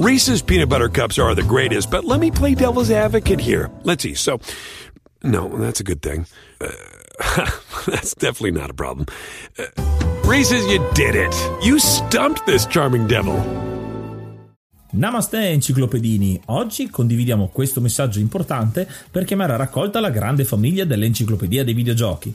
Reese's peanut butter cups are the greatest, but let me play devil's advocate here. Let's see. So, no, that's a good thing. Uh, that's definitely not a problem. Uh, Reese's, you did it. You stumped this charming devil. Namaste enciclopedini, oggi condividiamo questo messaggio importante per chiamare a raccolta la grande famiglia dell'enciclopedia dei videogiochi.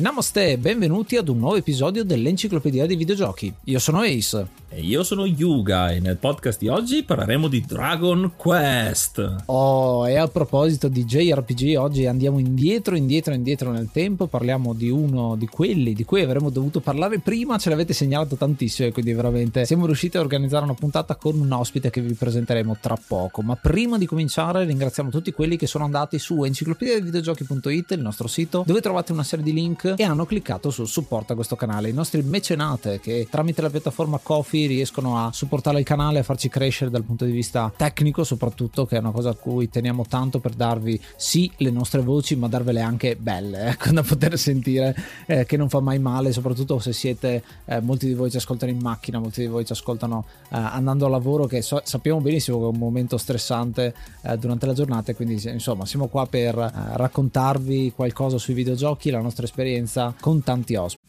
Namaste e benvenuti ad un nuovo episodio dell'Enciclopedia dei Videogiochi. Io sono Ace. E io sono Yuga e nel podcast di oggi parleremo di Dragon Quest. Oh, e a proposito di JRPG, oggi andiamo indietro, indietro, indietro nel tempo. Parliamo di uno di quelli di cui avremmo dovuto parlare prima. Ce l'avete segnalato tantissimo e quindi veramente siamo riusciti a organizzare una puntata con un ospite che vi presenteremo tra poco. Ma prima di cominciare, ringraziamo tutti quelli che sono andati su enciclopediavideogiochi.it, il nostro sito, dove trovate una serie di link e hanno cliccato sul supporto a questo canale. I nostri mecenate che tramite la piattaforma Coffee riescono a supportare il canale a farci crescere dal punto di vista tecnico soprattutto che è una cosa a cui teniamo tanto per darvi sì le nostre voci ma darvele anche belle ecco da poter sentire eh, che non fa mai male soprattutto se siete eh, molti di voi ci ascoltano in macchina molti di voi ci ascoltano eh, andando a lavoro che so, sappiamo benissimo che è un momento stressante eh, durante la giornata quindi insomma siamo qua per eh, raccontarvi qualcosa sui videogiochi la nostra esperienza con tanti ospiti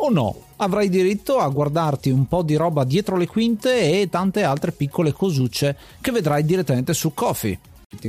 o no avrai diritto a guardarti un po' di roba dietro le quinte e tante altre piccole cosucce che vedrai direttamente su Kofi.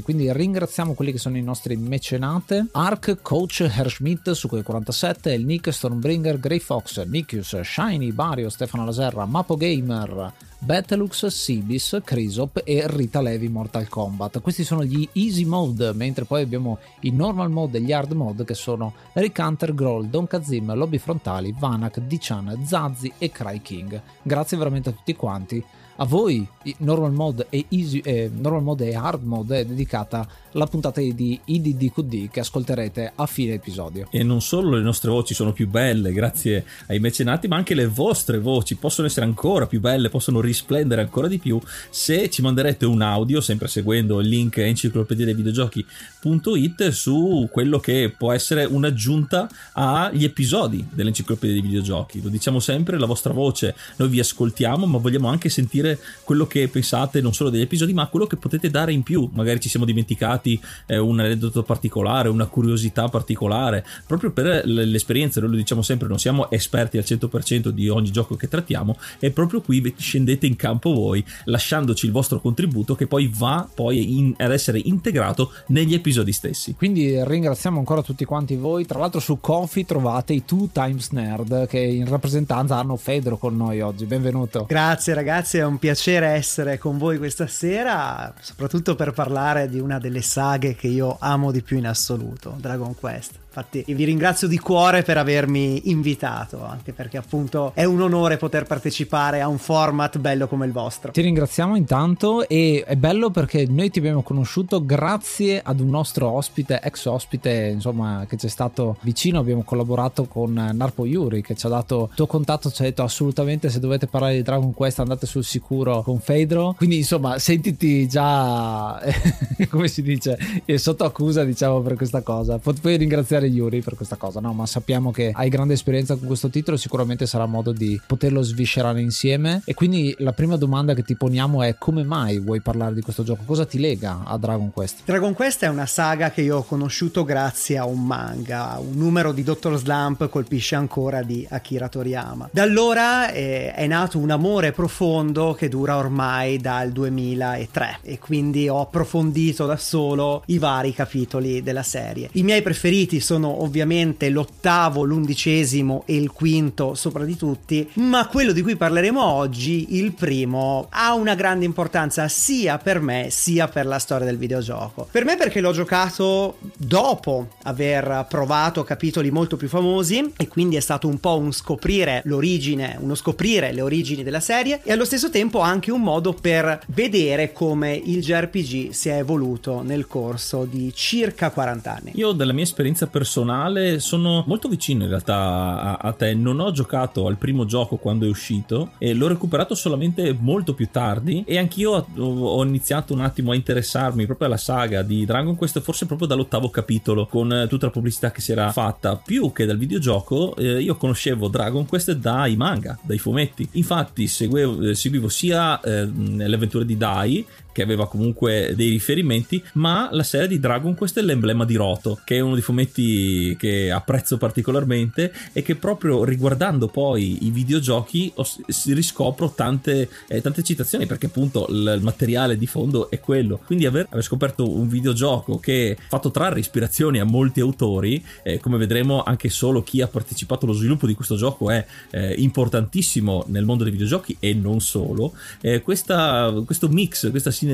Quindi ringraziamo quelli che sono i nostri mecenate: Ark, Coach, Herschmidt, Sukhoi 47, El Nick, Stormbringer, Grey Fox, Nikius, Shiny, Bario, Stefano Laserra, Mapo Gamer, Battlux, Sibis, Crisop e Rita Levi Mortal Kombat. Questi sono gli easy mode, mentre poi abbiamo i normal mode e gli hard mode che sono Rick Hunter, Groll, Don Kazim, Lobby Frontali, Vanak, Dichan, Zazzi e Cry King. Grazie veramente a tutti quanti a voi normal mode e easy, eh, normal mode e hard mode è dedicata la puntata di IDDQD che ascolterete a fine episodio. E non solo le nostre voci sono più belle grazie ai mecenati, ma anche le vostre voci possono essere ancora più belle, possono risplendere ancora di più se ci manderete un audio, sempre seguendo il link enciclopedia dei videogiochi.it su quello che può essere un'aggiunta agli episodi dell'enciclopedia dei videogiochi. Lo diciamo sempre, la vostra voce noi vi ascoltiamo, ma vogliamo anche sentire quello che pensate non solo degli episodi, ma quello che potete dare in più. Magari ci siamo dimenticati eh, un aneddoto particolare, una curiosità particolare, proprio per l'esperienza. Noi lo diciamo sempre, non siamo esperti al 100% di ogni gioco che trattiamo, e proprio qui scendete in campo voi, lasciandoci il vostro contributo che poi va poi in, ad essere integrato negli episodi stessi. Quindi ringraziamo ancora tutti quanti voi. Tra l'altro su Coffee trovate i Two Times Nerd che in rappresentanza hanno Fedro con noi oggi. Benvenuto. Grazie ragazzi, è un piacere essere con voi questa sera, soprattutto per parlare di una delle saghe che io amo di più in assoluto, Dragon Quest. Infatti vi ringrazio di cuore per avermi invitato, anche perché appunto è un onore poter partecipare a un format bello come il vostro. Ti ringraziamo intanto e è bello perché noi ti abbiamo conosciuto grazie ad un nostro ospite, ex ospite, insomma, che ci è stato vicino, abbiamo collaborato con Narpo Yuri che ci ha dato il tuo contatto, ci ha detto assolutamente se dovete parlare di Dragon Quest andate sul sicuro con Fedro. Quindi insomma, sentiti già come si dice, sotto accusa, diciamo per questa cosa. Puoi ringraziare ringraziare Yuri per questa cosa, no? Ma sappiamo che hai grande esperienza con questo titolo, sicuramente sarà modo di poterlo sviscerare insieme. E quindi la prima domanda che ti poniamo è come mai vuoi parlare di questo gioco? Cosa ti lega a Dragon Quest? Dragon Quest è una saga che io ho conosciuto grazie a un manga, un numero di Dr. Slump colpisce ancora di Akira Toriyama. Da allora eh, è nato un amore profondo che dura ormai dal 2003 e quindi ho approfondito da solo i vari capitoli della serie. I miei preferiti sono sono ovviamente l'ottavo, l'undicesimo e il quinto sopra di tutti, ma quello di cui parleremo oggi, il primo, ha una grande importanza sia per me sia per la storia del videogioco. Per me perché l'ho giocato dopo aver provato capitoli molto più famosi e quindi è stato un po' un scoprire l'origine, uno scoprire le origini della serie e allo stesso tempo anche un modo per vedere come il JRPG si è evoluto nel corso di circa 40 anni. Io dalla mia esperienza personale personale sono molto vicino in realtà a, a, te. Non ho giocato al primo gioco quando è uscito e l'ho recuperato solamente molto più tardi e anch'io ho, ho iniziato un attimo a interessarmi proprio alla saga di Dragon Quest forse proprio dall'ottavo capitolo con tutta la pubblicità che si era fatta. Più che dal videogioco eh, io conoscevo Dragon Quest dai manga, dai fumetti. Infatti seguivo, eh, seguivo sia eh, le avventure di Dai che aveva comunque dei riferimenti, ma la serie di Dragon Quest è l'emblema di Roto, che è uno dei fumetti che apprezzo particolarmente e che proprio riguardando poi i videogiochi si riscopro tante, eh, tante citazioni perché appunto il, il, materiale di fondo è quello. Quindi aver, aver, scoperto un videogioco che ha fatto trarre ispirazioni a molti autori, eh, come vedremo anche solo chi ha partecipato allo sviluppo di questo gioco è eh, importantissimo nel mondo dei videogiochi e non solo. Eh, questa, questo mix, questa sinergia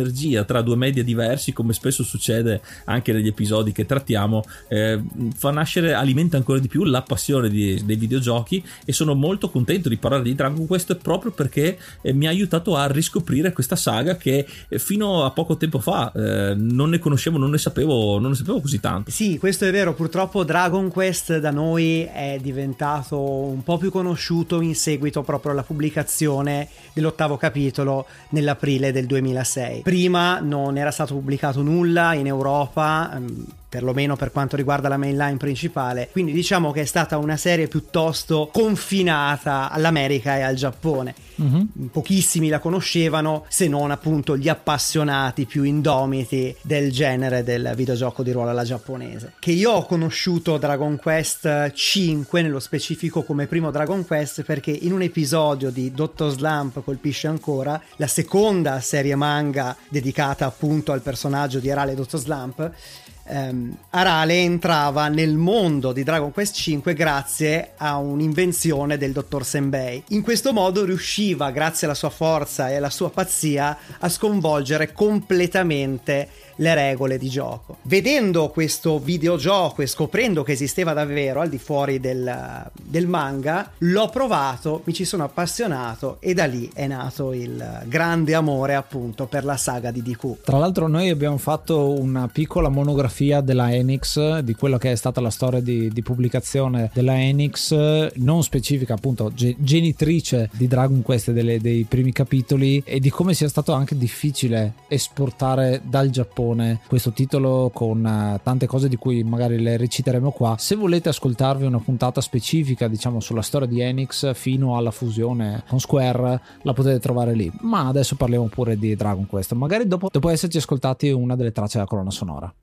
tra due media diversi, come spesso succede anche negli episodi che trattiamo, eh, fa nascere, alimenta ancora di più la passione di, dei videogiochi e sono molto contento di parlare di Dragon Quest proprio perché eh, mi ha aiutato a riscoprire questa saga che eh, fino a poco tempo fa eh, non ne conoscevo, non ne sapevo, non ne sapevo così tanto. Sì, questo è vero, purtroppo Dragon Quest da noi è diventato un po' più conosciuto in seguito proprio alla pubblicazione dell'ottavo capitolo nell'aprile del 2006. Prima non era stato pubblicato nulla in Europa, ehm, perlomeno per quanto riguarda la mainline principale. Quindi diciamo che è stata una serie piuttosto confinata all'America e al Giappone. Mm-hmm. Pochissimi la conoscevano, se non appunto gli appassionati più indomiti del genere del videogioco di ruolo alla giapponese. Che io ho conosciuto Dragon Quest 5 nello specifico come primo Dragon Quest perché in un episodio di Dottor Slump colpisce ancora la seconda serie manga dedicata appunto al personaggio di Arale Dottor Slump ehm, Arale entrava nel mondo di Dragon Quest V grazie a un'invenzione del dottor Senbei. In questo modo riusciva, grazie alla sua forza e alla sua pazzia, a sconvolgere completamente le regole di gioco. Vedendo questo videogioco e scoprendo che esisteva davvero al di fuori del, del manga, l'ho provato, mi ci sono appassionato e da lì è nato il grande amore appunto per la saga di DQ. Tra l'altro noi abbiamo fatto una piccola monografia della Enix, di quello che è stata la storia di, di pubblicazione della Enix, non specifica appunto genitrice di Dragon Quest delle, dei primi capitoli e di come sia stato anche difficile esportare dal Giappone Giappone questo titolo con uh, tante cose di cui magari le reciteremo qua. Se volete ascoltarvi una puntata specifica, diciamo, sulla storia di Enix fino alla fusione con Square, la potete trovare lì. Ma adesso parliamo pure di Dragon Quest, magari dopo, dopo esserci ascoltati una delle tracce della colonna sonora.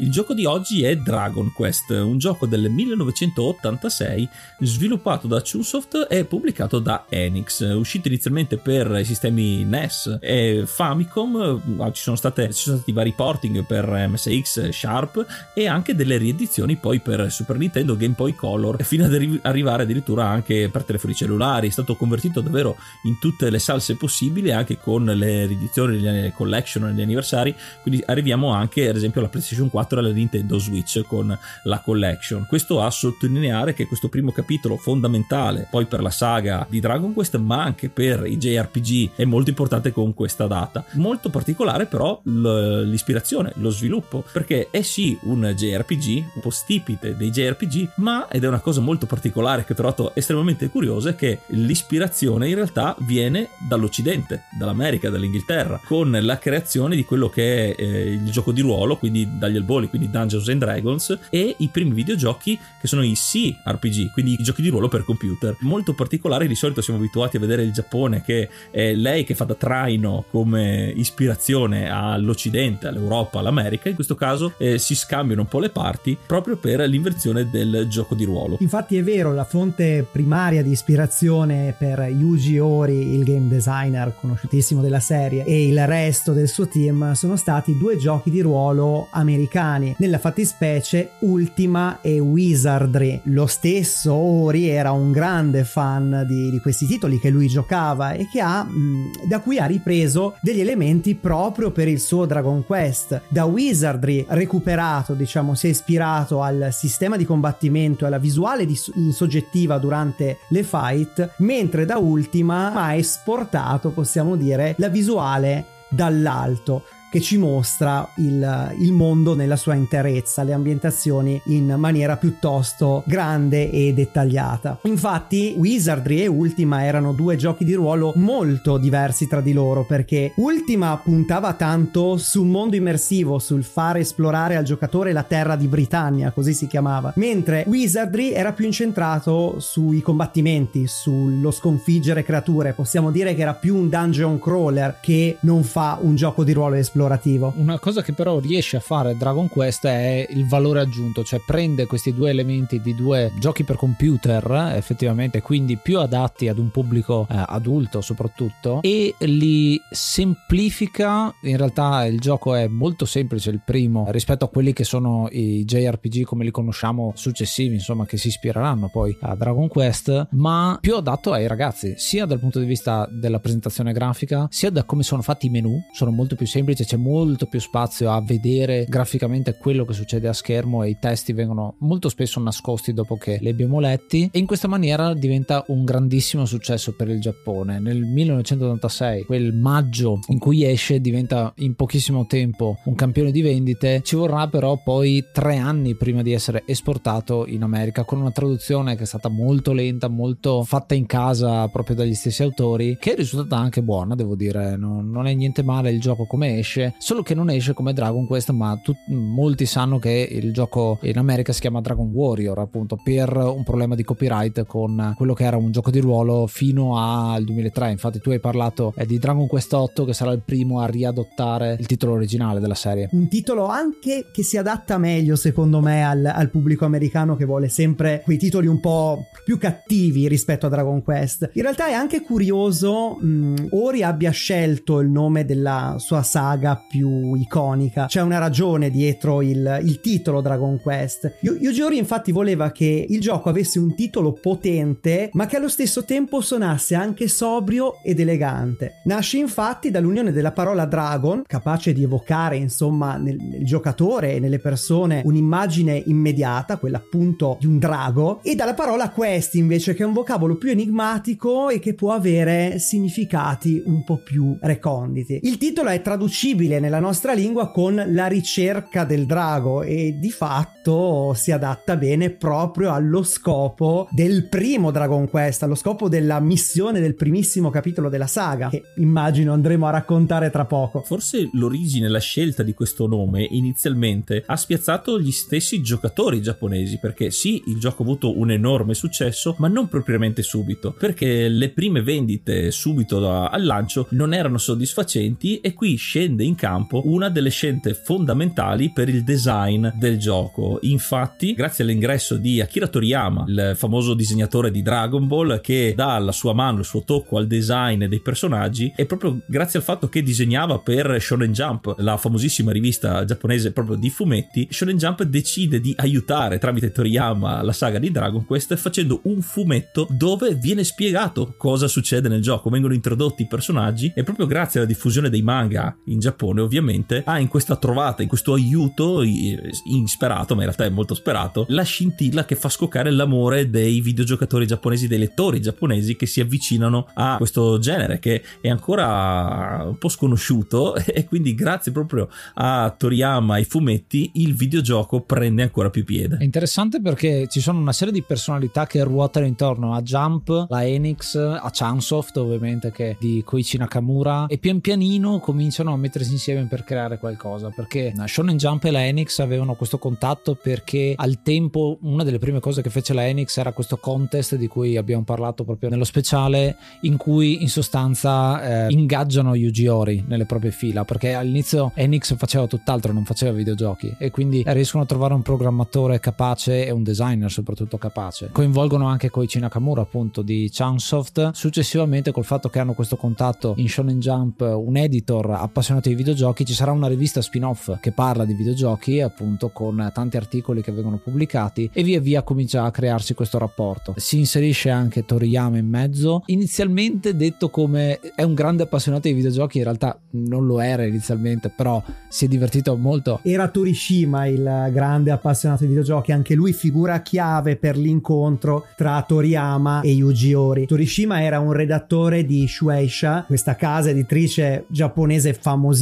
Il gioco di oggi è Dragon Quest, un gioco del 1986 sviluppato da Chunsoft e pubblicato da Enix, uscito inizialmente per i sistemi NES e Famicom, ci sono, state, ci sono stati vari porting per MSX, Sharp e anche delle riedizioni poi per Super Nintendo, Game Boy Color, fino ad arrivare addirittura anche per telefoni cellulari, è stato convertito davvero in tutte le salse possibili anche con le riedizioni, le collection, gli anniversari, quindi arriviamo anche ad esempio alla PlayStation 4 e alla Nintendo Switch con la collection. Questo a sottolineare che questo primo capitolo fondamentale poi per la saga di Dragon Quest ma anche per i JRPG è molto importante con questa data. Molto particolare però l'ispirazione, lo sviluppo, perché è sì un JRPG, un po' stipite dei JRPG, ma ed è una cosa molto particolare che ho trovato estremamente curiosa è che l'ispirazione in realtà viene dall'Occidente, dall'America, dall'Inghilterra, con la creazione di quello che è eh, il gioco di ruolo, quindi dagli albori, quindi Dungeons and Dragons, e i primi videogiochi che sono i C-RPG, quindi i giochi di ruolo per computer. Molto particolare, di solito siamo abituati a vedere il Giappone che è lei che fa da traino come ispirazione all'Occidente, all'Europa, all'America, in questo caso eh, si scambiano un po' le parti proprio per l'invenzione del gioco di ruolo. Infatti è vero, la fonte primaria di ispirazione per Yuji Ori, il game designer conosciutissimo della serie, e il resto del suo team sono stati due giochi di ruolo americani, nella fattispecie Ultima e Wizardry. Lo stesso Ori era un grande fan di, di questi titoli che lui giocava e che ha, mh, da cui ha ripreso degli elementi proprio per il suo Dragon Quest. Da Wizardry recuperato, diciamo, si è ispirato al sistema di combattimento e alla visuale di, in soggettiva durante le fight, mentre da Ultima ha esportato, possiamo dire, la visuale dall'alto che ci mostra il, il, mondo nella sua interezza, le ambientazioni in maniera piuttosto grande e dettagliata. Infatti, Wizardry e Ultima erano due giochi di ruolo molto diversi tra di loro perché Ultima puntava tanto sul mondo immersivo, sul fare esplorare al giocatore la terra di Britannia, così si chiamava, mentre Wizardry era più incentrato sui combattimenti, sullo sconfiggere creature. Possiamo dire che era più un dungeon crawler che non fa un gioco di ruolo esplorativo esplorativo. Una cosa che però riesce a fare Dragon Quest è il valore aggiunto, cioè prende questi due elementi di due giochi per computer, effettivamente, quindi più adatti ad un pubblico eh, adulto soprattutto, e li semplifica. In realtà il gioco è molto semplice, il primo, rispetto a quelli che sono i JRPG come li conosciamo successivi, insomma, che si ispireranno poi a Dragon Quest, ma più adatto ai ragazzi, sia dal punto di vista della presentazione grafica, sia da come sono fatti i menu, sono molto più semplici, c'è molto più spazio a vedere graficamente quello che succede a schermo e i testi vengono molto spesso nascosti dopo che li abbiamo letti. E in questa maniera diventa un grandissimo successo per il Giappone. Nel 1986, quel maggio in cui esce, diventa in pochissimo tempo un campione di vendite, ci vorrà però poi tre anni prima di essere esportato in America con una traduzione che è stata molto lenta, molto fatta in casa proprio dagli stessi autori, che è risultata anche buona, devo dire, non, non è niente male il gioco come esce esce, solo che non esce come Dragon Quest, ma tu, molti sanno che il gioco in America si chiama Dragon Warrior, appunto, per un problema di copyright con quello che era un gioco di ruolo fino al 2003. Infatti tu hai parlato eh, di Dragon Quest 8 che sarà il primo a riadottare il titolo originale della serie. Un titolo anche che si adatta meglio, secondo me, al, al pubblico americano che vuole sempre quei titoli un po' più cattivi rispetto a Dragon Quest. In realtà è anche curioso mh, Ori abbia scelto il nome della sua saga saga più iconica. C'è una ragione dietro il, il titolo Dragon Quest. Yuji Ori infatti voleva che il gioco avesse un titolo potente, ma che allo stesso tempo suonasse anche sobrio ed elegante. Nasce infatti dall'unione della parola dragon, capace di evocare insomma nel, nel giocatore e nelle persone un'immagine immediata, quella appunto di un drago, e dalla parola quest invece che è un vocabolo più enigmatico e che può avere significati un po' più reconditi. Il titolo è traducibile traducibile nella nostra lingua con la ricerca del drago e di fatto si adatta bene proprio allo scopo del primo Dragon Quest, allo scopo della missione del primissimo capitolo della saga, che immagino andremo a raccontare tra poco. Forse l'origine, la scelta di questo nome inizialmente ha spiazzato gli stessi giocatori giapponesi, perché sì, il gioco ha avuto un enorme successo, ma non propriamente subito, perché le prime vendite subito al lancio non erano soddisfacenti e qui scende scende in campo una delle scelte fondamentali per il design del gioco. Infatti, grazie all'ingresso di Akira Toriyama, il famoso disegnatore di Dragon Ball, che dà la sua mano, il suo tocco al design dei personaggi, e proprio grazie al fatto che disegnava per Shonen Jump, la famosissima rivista giapponese proprio di fumetti, Shonen Jump decide di aiutare tramite Toriyama la saga di Dragon Quest facendo un fumetto dove viene spiegato cosa succede nel gioco, vengono introdotti i personaggi e proprio grazie alla diffusione dei manga in Giappone ovviamente ha in questa trovata, in questo aiuto insperato, ma in realtà è molto sperato, la scintilla che fa scoccare l'amore dei videogiocatori giapponesi, dei lettori giapponesi che si avvicinano a questo genere che è ancora un po' sconosciuto e quindi grazie proprio a Toriyama e fumetti il videogioco prende ancora più piede. È interessante perché ci sono una serie di personalità che ruotano intorno a Jump, la Enix, a Chansoft ovviamente che è di Koichi Nakamura e pian pianino cominciano a mettersi insieme per creare qualcosa perché Shonen Jump e la Enix avevano questo contatto perché al tempo una delle prime cose che fece la Enix era questo contest di cui abbiamo parlato proprio nello speciale in cui in sostanza eh, ingaggiano Yuji Ori nelle proprie fila perché all'inizio Enix faceva tutt'altro non faceva videogiochi e quindi riescono a trovare un programmatore capace e un designer soprattutto capace. Coinvolgono anche Koichi Nakamura appunto di Chansoft successivamente col fatto che hanno questo contatto in Shonen Jump un editor appassionato di videogiochi ci sarà una rivista spin-off che parla di videogiochi appunto con tanti articoli che vengono pubblicati e via via comincia a crearsi questo rapporto. Si inserisce anche Toriyama in mezzo inizialmente detto come è un grande appassionato di videogiochi in realtà non lo era inizialmente però si è divertito molto. Era Torishima il grande appassionato di videogiochi anche lui figura chiave per l'incontro tra Toriyama e Yuji Ori. Torishima era un redattore di Shueisha questa casa editrice giapponese famosissima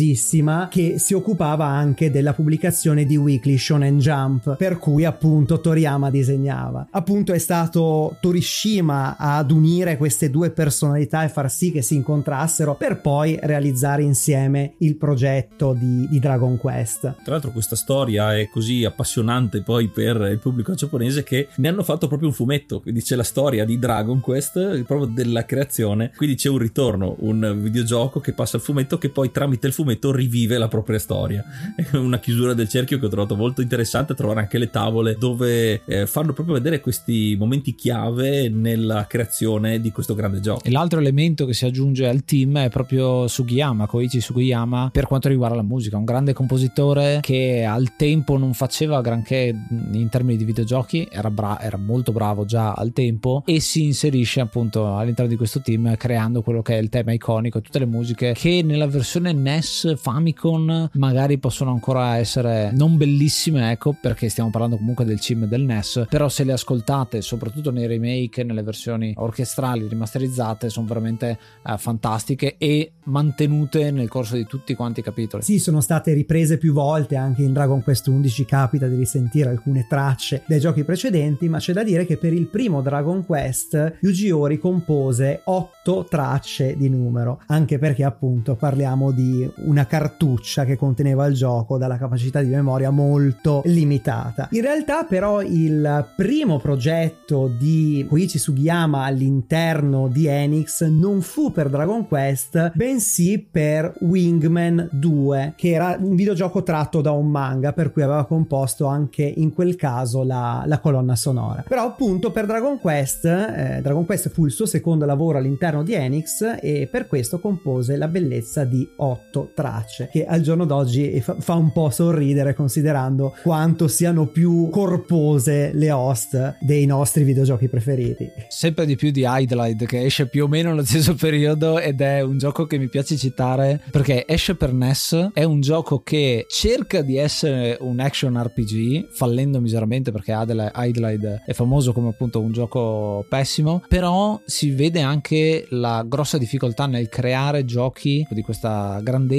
che si occupava anche della pubblicazione di weekly Shonen Jump per cui appunto Toriyama disegnava. Appunto è stato Torishima ad unire queste due personalità e far sì che si incontrassero per poi realizzare insieme il progetto di, di Dragon Quest. Tra l'altro questa storia è così appassionante poi per il pubblico giapponese che ne hanno fatto proprio un fumetto, quindi c'è la storia di Dragon Quest, proprio della creazione, quindi c'è un ritorno, un videogioco che passa al fumetto che poi tramite il fumetto rivive la propria storia. È una chiusura del cerchio che ho trovato molto interessante, trovare anche le tavole dove eh, fanno proprio vedere questi momenti chiave nella creazione di questo grande gioco. E l'altro elemento che si aggiunge al team è proprio Sugiyama, Koichi Sugiyama, per quanto riguarda la musica, un grande compositore che al tempo non faceva granché in termini di videogiochi, era, bra- era molto bravo già al tempo e si inserisce appunto all'interno di questo team creando quello che è il tema iconico, tutte le musiche che nella versione NES Famicom magari possono ancora essere non bellissime, ecco, perché stiamo parlando comunque del CIM del NES, però se le ascoltate, soprattutto nei remake, nelle versioni orchestrali rimasterizzate, sono veramente eh, fantastiche e mantenute nel corso di tutti quanti i capitoli. Sì, sono state riprese più volte anche in Dragon Quest 11 capita di risentire alcune tracce dai giochi precedenti, ma c'è da dire che per il primo Dragon Quest Yuji Ori compose 8 tracce di numero, anche perché appunto parliamo di una cartuccia che conteneva il gioco dalla capacità di memoria molto limitata. In realtà però il primo progetto di Koichi Sugiyama all'interno di Enix non fu per Dragon Quest, bensì per Wingman 2, che era un videogioco tratto da un manga per cui aveva composto anche in quel caso la, la colonna sonora. Però appunto per Dragon Quest, eh, Dragon Quest fu il suo secondo lavoro all'interno di Enix e per questo compose la bellezza di tracce, che al giorno d'oggi fa, fa un po' sorridere considerando quanto siano più corpose le host dei nostri videogiochi preferiti. Sempre di più di Idlide che esce più o meno nello stesso periodo ed è un gioco che mi piace citare perché esce per NES, è un gioco che cerca di essere un action RPG, fallendo miseramente perché Idlide è famoso come appunto un gioco pessimo, però si vede anche la grossa difficoltà nel creare giochi di questa grandezza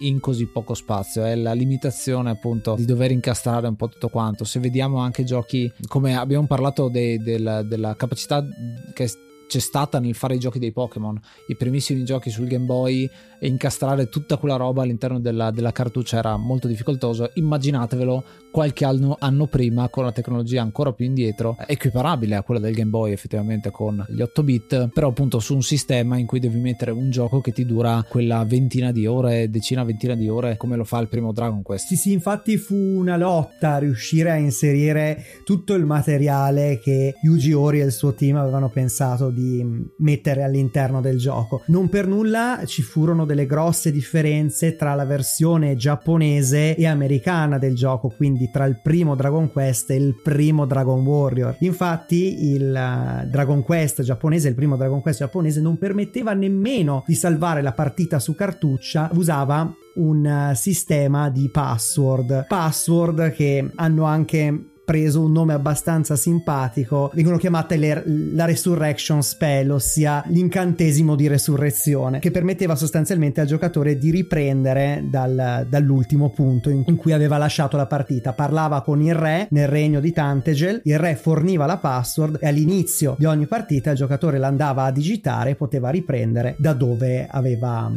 in così poco spazio, è la limitazione appunto di dover incastrare un po' tutto quanto. Se vediamo anche giochi come abbiamo parlato de, de, della capacità che c'è stata nel fare i giochi dei Pokémon, i primissimi giochi sul Game Boy e incastrare tutta quella roba all'interno della, della cartuccia era molto difficoltoso. Immaginatevelo qualche anno, anno, prima con la tecnologia ancora più indietro, equiparabile a quella del Game Boy effettivamente con gli 8 bit, però appunto su un sistema in cui devi mettere un gioco che ti dura quella ventina di ore, decina, ventina di ore come lo fa il primo Dragon Quest. Sì, sì, infatti fu una lotta riuscire a inserire tutto il materiale che Yuji Ori e il suo team avevano pensato di mettere all'interno del gioco. Non per nulla ci furono delle grosse differenze tra la versione giapponese e americana del gioco, quindi tra il primo Dragon Quest e il primo Dragon Warrior. Infatti il uh, Dragon Quest giapponese, il primo Dragon Quest giapponese non permetteva nemmeno di salvare la partita su cartuccia, usava un uh, sistema di password password che hanno anche preso un nome abbastanza simpatico, vengono chiamate le, la Resurrection Spell, ossia l'incantesimo di resurrezione, che permetteva sostanzialmente al giocatore di riprendere dal, dall'ultimo punto in, cui aveva lasciato la partita. Parlava con il re nel regno di Tantegel, il re forniva la password e all'inizio di ogni partita il giocatore l'andava a digitare e poteva riprendere da dove aveva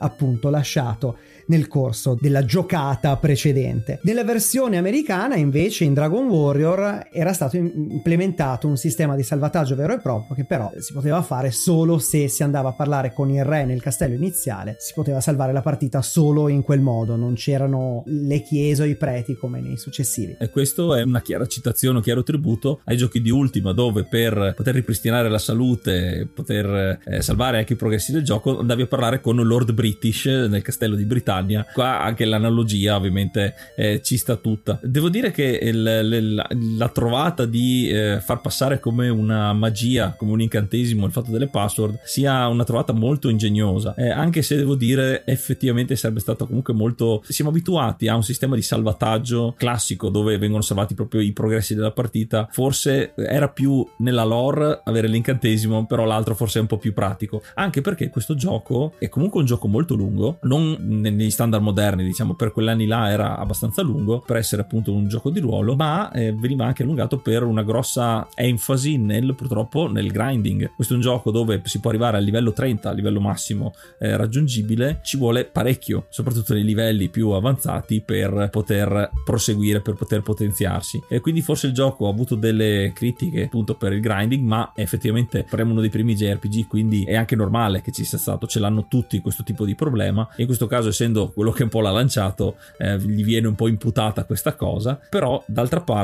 appunto lasciato nel corso della giocata precedente. Nella versione americana invece in Dragon Warrior era stato implementato un sistema di salvataggio vero e proprio che però si poteva fare solo se si andava a parlare con il re nel castello iniziale, si poteva salvare la partita solo in quel modo, non c'erano le chiese o i preti come nei successivi. E questo è una chiara citazione, un chiaro tributo ai giochi di Ultima dove per poter ripristinare la salute, poter eh, salvare anche i progressi del gioco andavi a parlare con Lord British nel castello di Britannia. Qua anche l'analogia ovviamente eh, ci sta tutta. Devo dire che il, la, trovata di eh, far passare come una magia, come un incantesimo il fatto delle password sia una trovata molto ingegnosa, eh, anche se devo dire effettivamente sarebbe stato comunque molto... Siamo abituati a un sistema di salvataggio classico dove vengono salvati proprio i progressi della partita, forse era più nella lore avere l'incantesimo, però l'altro forse è un po' più pratico, anche perché questo gioco è comunque un gioco molto lungo, non negli standard moderni, diciamo, per quell'anni là era abbastanza lungo per essere appunto un gioco di ruolo, ma eh, veniva anche allungato per una grossa enfasi nel purtroppo nel grinding. Questo è un gioco dove si può arrivare al livello 30, al livello massimo eh, raggiungibile, ci vuole parecchio, soprattutto nei livelli più avanzati per poter proseguire, per poter potenziarsi. E quindi forse il gioco ha avuto delle critiche appunto per il grinding, ma effettivamente faremo uno dei primi JRPG, quindi è anche normale che ci sia stato, ce l'hanno tutti questo tipo di problema. In questo caso essendo quello che un po' l'ha lanciato, eh, gli viene un po' imputata questa cosa, però d'altra parte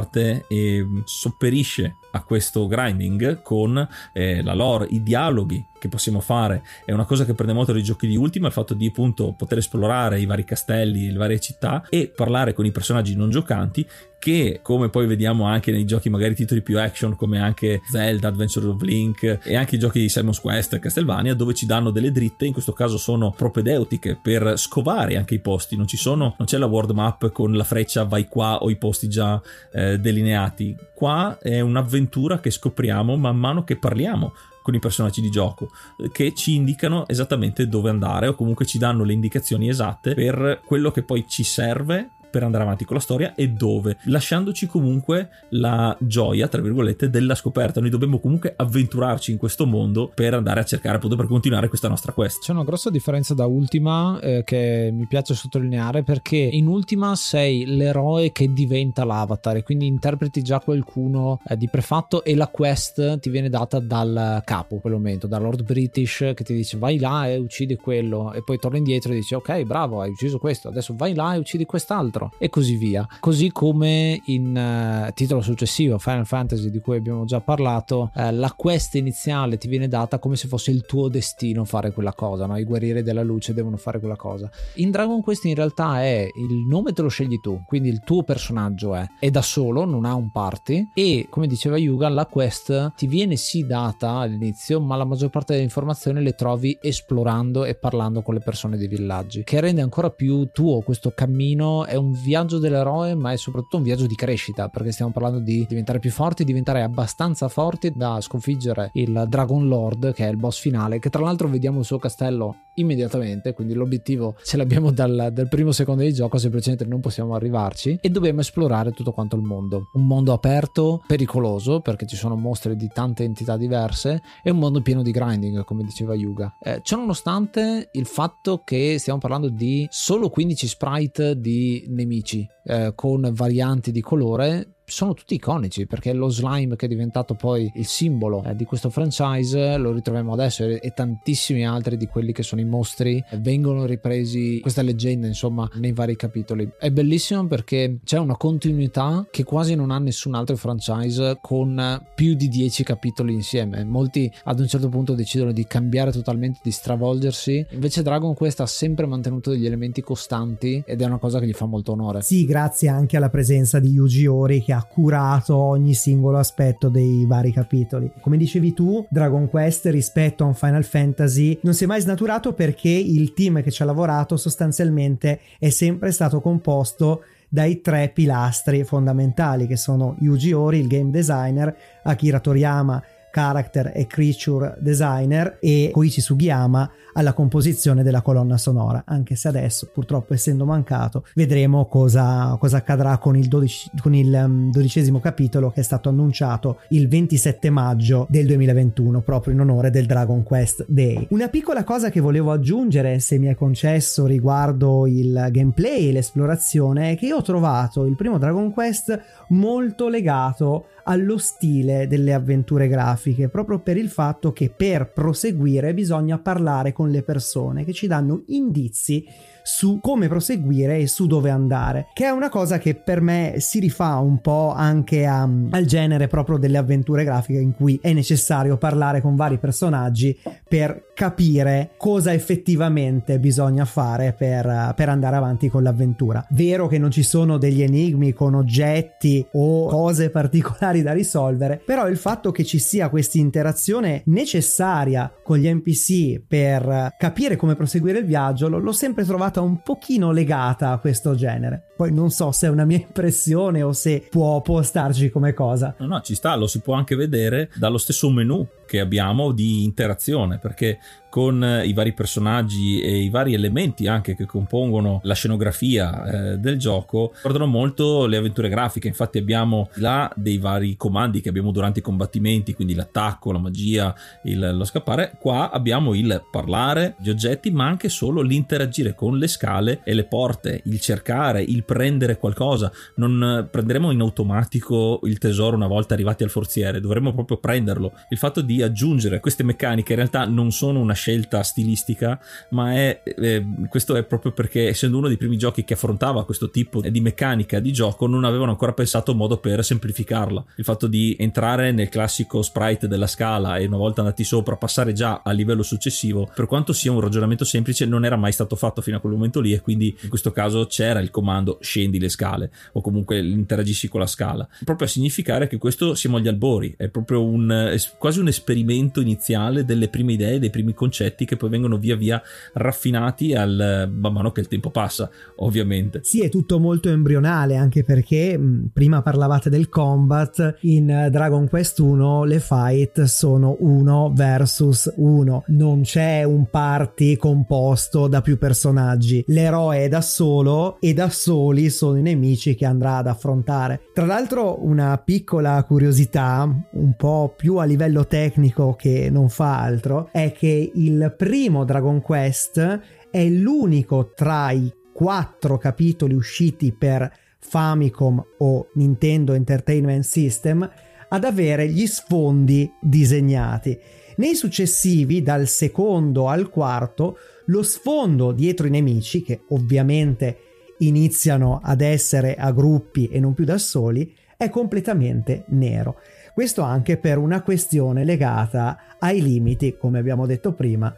eh, sopperisce a questo grinding con eh, la lore, i dialoghi che possiamo fare. È una cosa che prende molto dai giochi di Ultima, il fatto di appunto poter esplorare i vari castelli, le varie città e parlare con i personaggi non giocanti che come poi vediamo anche nei giochi magari titoli più action come anche Zelda, Adventure of Link e anche i giochi di Simon's Quest e Castlevania dove ci danno delle dritte, in questo caso sono propedeutiche per scovare anche i posti, non sono, non c'è la world map con la freccia vai qua o i posti già eh, delineati, qua è un'avventura che scopriamo man mano che parliamo con i personaggi di gioco che ci indicano esattamente dove andare o comunque ci danno le indicazioni esatte per quello che poi ci serve per andare avanti con la storia e dove, lasciandoci comunque la gioia, tra virgolette, della scoperta. Noi dobbiamo comunque avventurarci in questo mondo per andare a cercare appunto per continuare questa nostra quest. C'è una grossa differenza da Ultima eh, che mi piace sottolineare perché in Ultima sei l'eroe che diventa l'avatar e quindi interpreti già qualcuno eh, di prefatto e la quest ti viene data dal capo per il momento, da Lord British che ti dice vai là e uccidi quello e poi torna indietro e dici ok bravo hai ucciso questo, adesso vai là e uccidi quest'altro altro e così via. Così come in uh, titolo successivo Final Fantasy di cui abbiamo già parlato, uh, la quest iniziale ti viene data come se fosse il tuo destino fare quella cosa, no? i guerrieri della luce devono fare quella cosa. In Dragon Quest in realtà è il nome te lo scegli tu, quindi il tuo personaggio è, è da solo, non ha un party e come diceva Yuga la quest ti viene sì data all'inizio ma la maggior parte delle informazioni le trovi esplorando e parlando con le persone dei villaggi che rende ancora più tuo questo cammino è un un viaggio dell'eroe, ma è soprattutto un viaggio di crescita, perché stiamo parlando di diventare più forti, diventare abbastanza forti da sconfiggere il Dragon Lord, che è il boss finale, che tra l'altro vediamo il suo castello immediatamente, quindi l'obiettivo ce l'abbiamo dal, dal primo secondo di gioco, semplicemente non possiamo arrivarci e dobbiamo esplorare tutto quanto il mondo. Un mondo aperto, pericoloso, perché ci sono mostri di tante entità diverse, e un mondo pieno di grinding, come diceva Yuga. Eh, ciononostante il fatto che stiamo parlando di solo 15 sprite di nemici eh, con varianti di colore sono tutti iconici perché lo slime che è diventato poi il simbolo eh, di questo franchise lo ritroviamo adesso e, e, tantissimi altri di quelli che sono i mostri eh, vengono ripresi questa leggenda insomma nei vari capitoli. È bellissimo perché c'è una continuità che quasi non ha nessun altro franchise con più di 10 capitoli insieme. Molti ad un certo punto decidono di cambiare totalmente di stravolgersi. Invece Dragon Quest ha sempre mantenuto degli elementi costanti ed è una cosa che gli fa molto onore. Sì grazie anche alla presenza di Yuji Ori che ha curato ogni singolo aspetto dei vari capitoli. Come dicevi tu, Dragon Quest rispetto a un Final Fantasy non si è mai snaturato perché il team che ci ha lavorato sostanzialmente è sempre stato composto dai tre pilastri fondamentali che sono Yuji Ori, il game designer, Akira Toriyama, character e creature designer e Koichi Sugiyama alla composizione della colonna sonora. Anche se adesso purtroppo essendo mancato vedremo cosa, cosa accadrà con il, 12, con il um, dodicesimo capitolo che è stato annunciato il 27 maggio del 2021 proprio in onore del Dragon Quest Day. Una piccola cosa che volevo aggiungere se mi è concesso riguardo il gameplay e l'esplorazione è che io ho trovato il primo Dragon Quest molto legato allo stile delle avventure grafiche, proprio per il fatto che per proseguire bisogna parlare con le persone che ci danno indizi su come proseguire e su dove andare, che è una cosa che per me si rifà un po' anche a, al genere proprio delle avventure grafiche in cui è necessario parlare con vari personaggi per capire cosa effettivamente bisogna fare per, per andare avanti con l'avventura. Vero che non ci sono degli enigmi con oggetti o cose particolari da risolvere, però il fatto che ci sia questa interazione necessaria con gli NPC per capire come proseguire il viaggio l'ho sempre trovato stata un pochino legata a questo genere. Poi non so se è una mia impressione o se può, può starci come cosa. No, no, ci sta, lo si può anche vedere dallo stesso menu che abbiamo di interazione, perché con eh, i vari personaggi e i vari elementi anche che compongono la scenografia eh, del gioco ricordano molto le avventure grafiche infatti abbiamo là dei vari comandi che abbiamo durante i combattimenti quindi l'attacco, la magia, il, lo scappare qua abbiamo il parlare gli oggetti ma anche solo l'interagire con le scale e le porte il cercare, il prendere qualcosa non prenderemo in automatico il tesoro una volta arrivati al forziere dovremmo proprio prenderlo il fatto di aggiungere queste meccaniche in realtà non sono una scelta stilistica, ma è, eh, questo è proprio perché essendo uno dei primi giochi che affrontava questo tipo di meccanica di gioco non avevano ancora pensato un modo per semplificarla. Il fatto di entrare nel classico sprite della scala e una volta andati sopra passare già al livello successivo, per quanto sia un ragionamento semplice, non era mai stato fatto fino a quel momento lì e quindi in questo caso c'era il comando scendi le scale o comunque interagisci con la scala, proprio a significare che questo siamo agli albori, è proprio un, quasi un esperimento iniziale delle prime idee, dei primi concetti che poi vengono via via raffinati al, man mano che il tempo passa, ovviamente. Sì, è tutto molto embrionale, anche perché mh, prima parlavate del combat, in Dragon Quest 1 le fight sono uno versus uno, non c'è un party composto da più personaggi, l'eroe è da solo e da soli sono i nemici che andrà ad affrontare. Tra l'altro una piccola curiosità, un po' più a livello tecnico che non fa altro, è che il primo Dragon Quest è l'unico tra i quattro capitoli usciti per Famicom o Nintendo Entertainment System ad avere gli sfondi disegnati. Nei successivi, dal secondo al quarto, lo sfondo dietro i nemici, che ovviamente iniziano ad essere a gruppi e non più da soli, è completamente nero. Questo anche per una questione legata ai limiti, come abbiamo detto prima,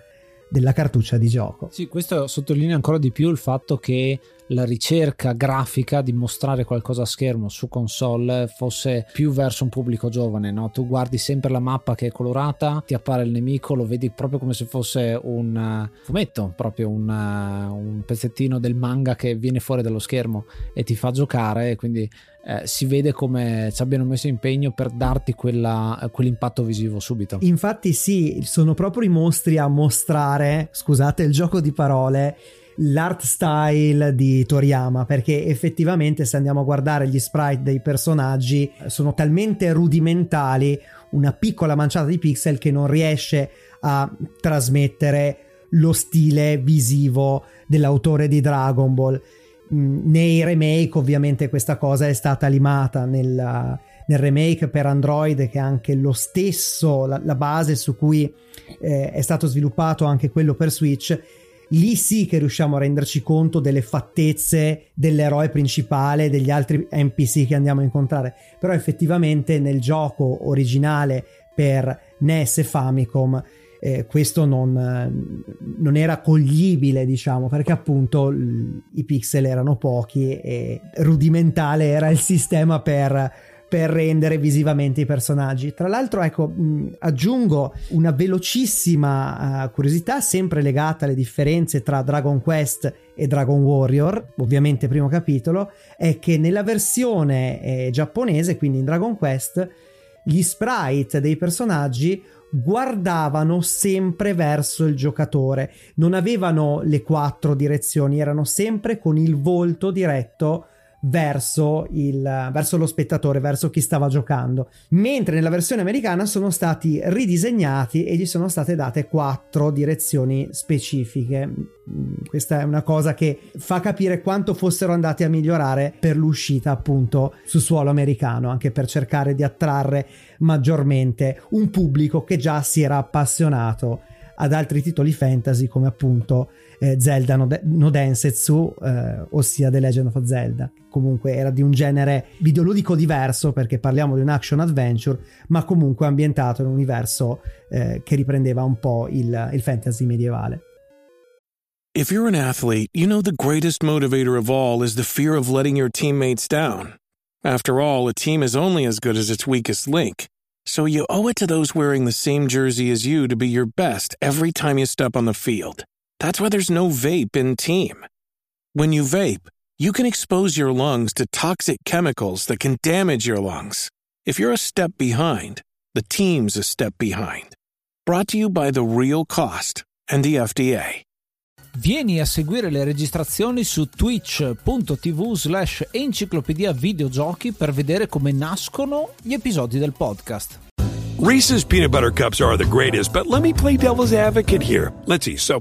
della cartuccia di gioco. Sì, questo sottolinea ancora di più il fatto che la ricerca grafica di mostrare qualcosa a schermo su console fosse più verso un pubblico giovane, no? Tu guardi sempre la mappa che è colorata, ti appare il nemico, lo vedi proprio come se fosse un uh, fumetto, proprio un, uh, un pezzettino del manga che viene fuori dallo schermo e ti fa giocare, quindi eh, si vede come ci abbiano messo impegno per darti quella, quell'impatto visivo subito. Infatti sì, sono proprio i mostri a mostrare, scusate il gioco di parole, l'art style di Toriyama perché effettivamente se andiamo a guardare gli sprite dei personaggi sono talmente rudimentali una piccola manciata di pixel che non riesce a trasmettere lo stile visivo dell'autore di Dragon Ball. Mm, nei remake ovviamente questa cosa è stata limata nel, nel remake per Android che è anche lo stesso la, la base su cui eh, è stato sviluppato anche quello per Switch lì sì che riusciamo a renderci conto delle fattezze dell'eroe principale degli altri NPC che andiamo a incontrare. Però effettivamente nel gioco originale per NES e Famicom eh, questo non, non, era coglibile, diciamo, perché appunto i pixel erano pochi e rudimentale era il sistema per per rendere visivamente i personaggi. Tra l'altro, ecco, mh, aggiungo una velocissima uh, curiosità, sempre legata alle differenze tra Dragon Quest e Dragon Warrior, ovviamente primo capitolo, è che nella versione eh, giapponese, quindi in Dragon Quest, gli sprite dei personaggi guardavano sempre verso il giocatore, non avevano le quattro direzioni, erano sempre con il volto diretto verso, il, verso lo spettatore, verso chi stava giocando. Mentre nella versione americana sono stati ridisegnati e gli sono state date quattro direzioni specifiche. Mm, questa è una cosa che fa capire quanto fossero andati a migliorare per l'uscita appunto su suolo americano, anche per cercare di attrarre maggiormente un pubblico che già si era appassionato ad altri titoli fantasy come appunto eh, Zelda no, no Densetsu, eh, ossia The Legend of Zelda. Comunque era di un genere videoludico diverso perché parliamo di un action adventure, ma comunque ambientato in un universo eh, che riprendeva un po' il, il fantasy medievale. If you're an athlete, you know the greatest motivator of all is the fear of letting your teammates down. After all, a team is only as good as its weakest link. So you owe it to those wearing the same jersey as you to be your best every time you step on the field. That's why there's no vape in team. When you vape, you can expose your lungs to toxic chemicals that can damage your lungs. If you're a step behind, the team's a step behind. Brought to you by The Real Cost and the FDA. Vieni a seguire le registrazioni su twitch.tv slash enciclopedia videogiochi per vedere come nascono gli episodi del podcast. Reese's peanut butter cups are the greatest, but let me play devil's advocate here. Let's see. So,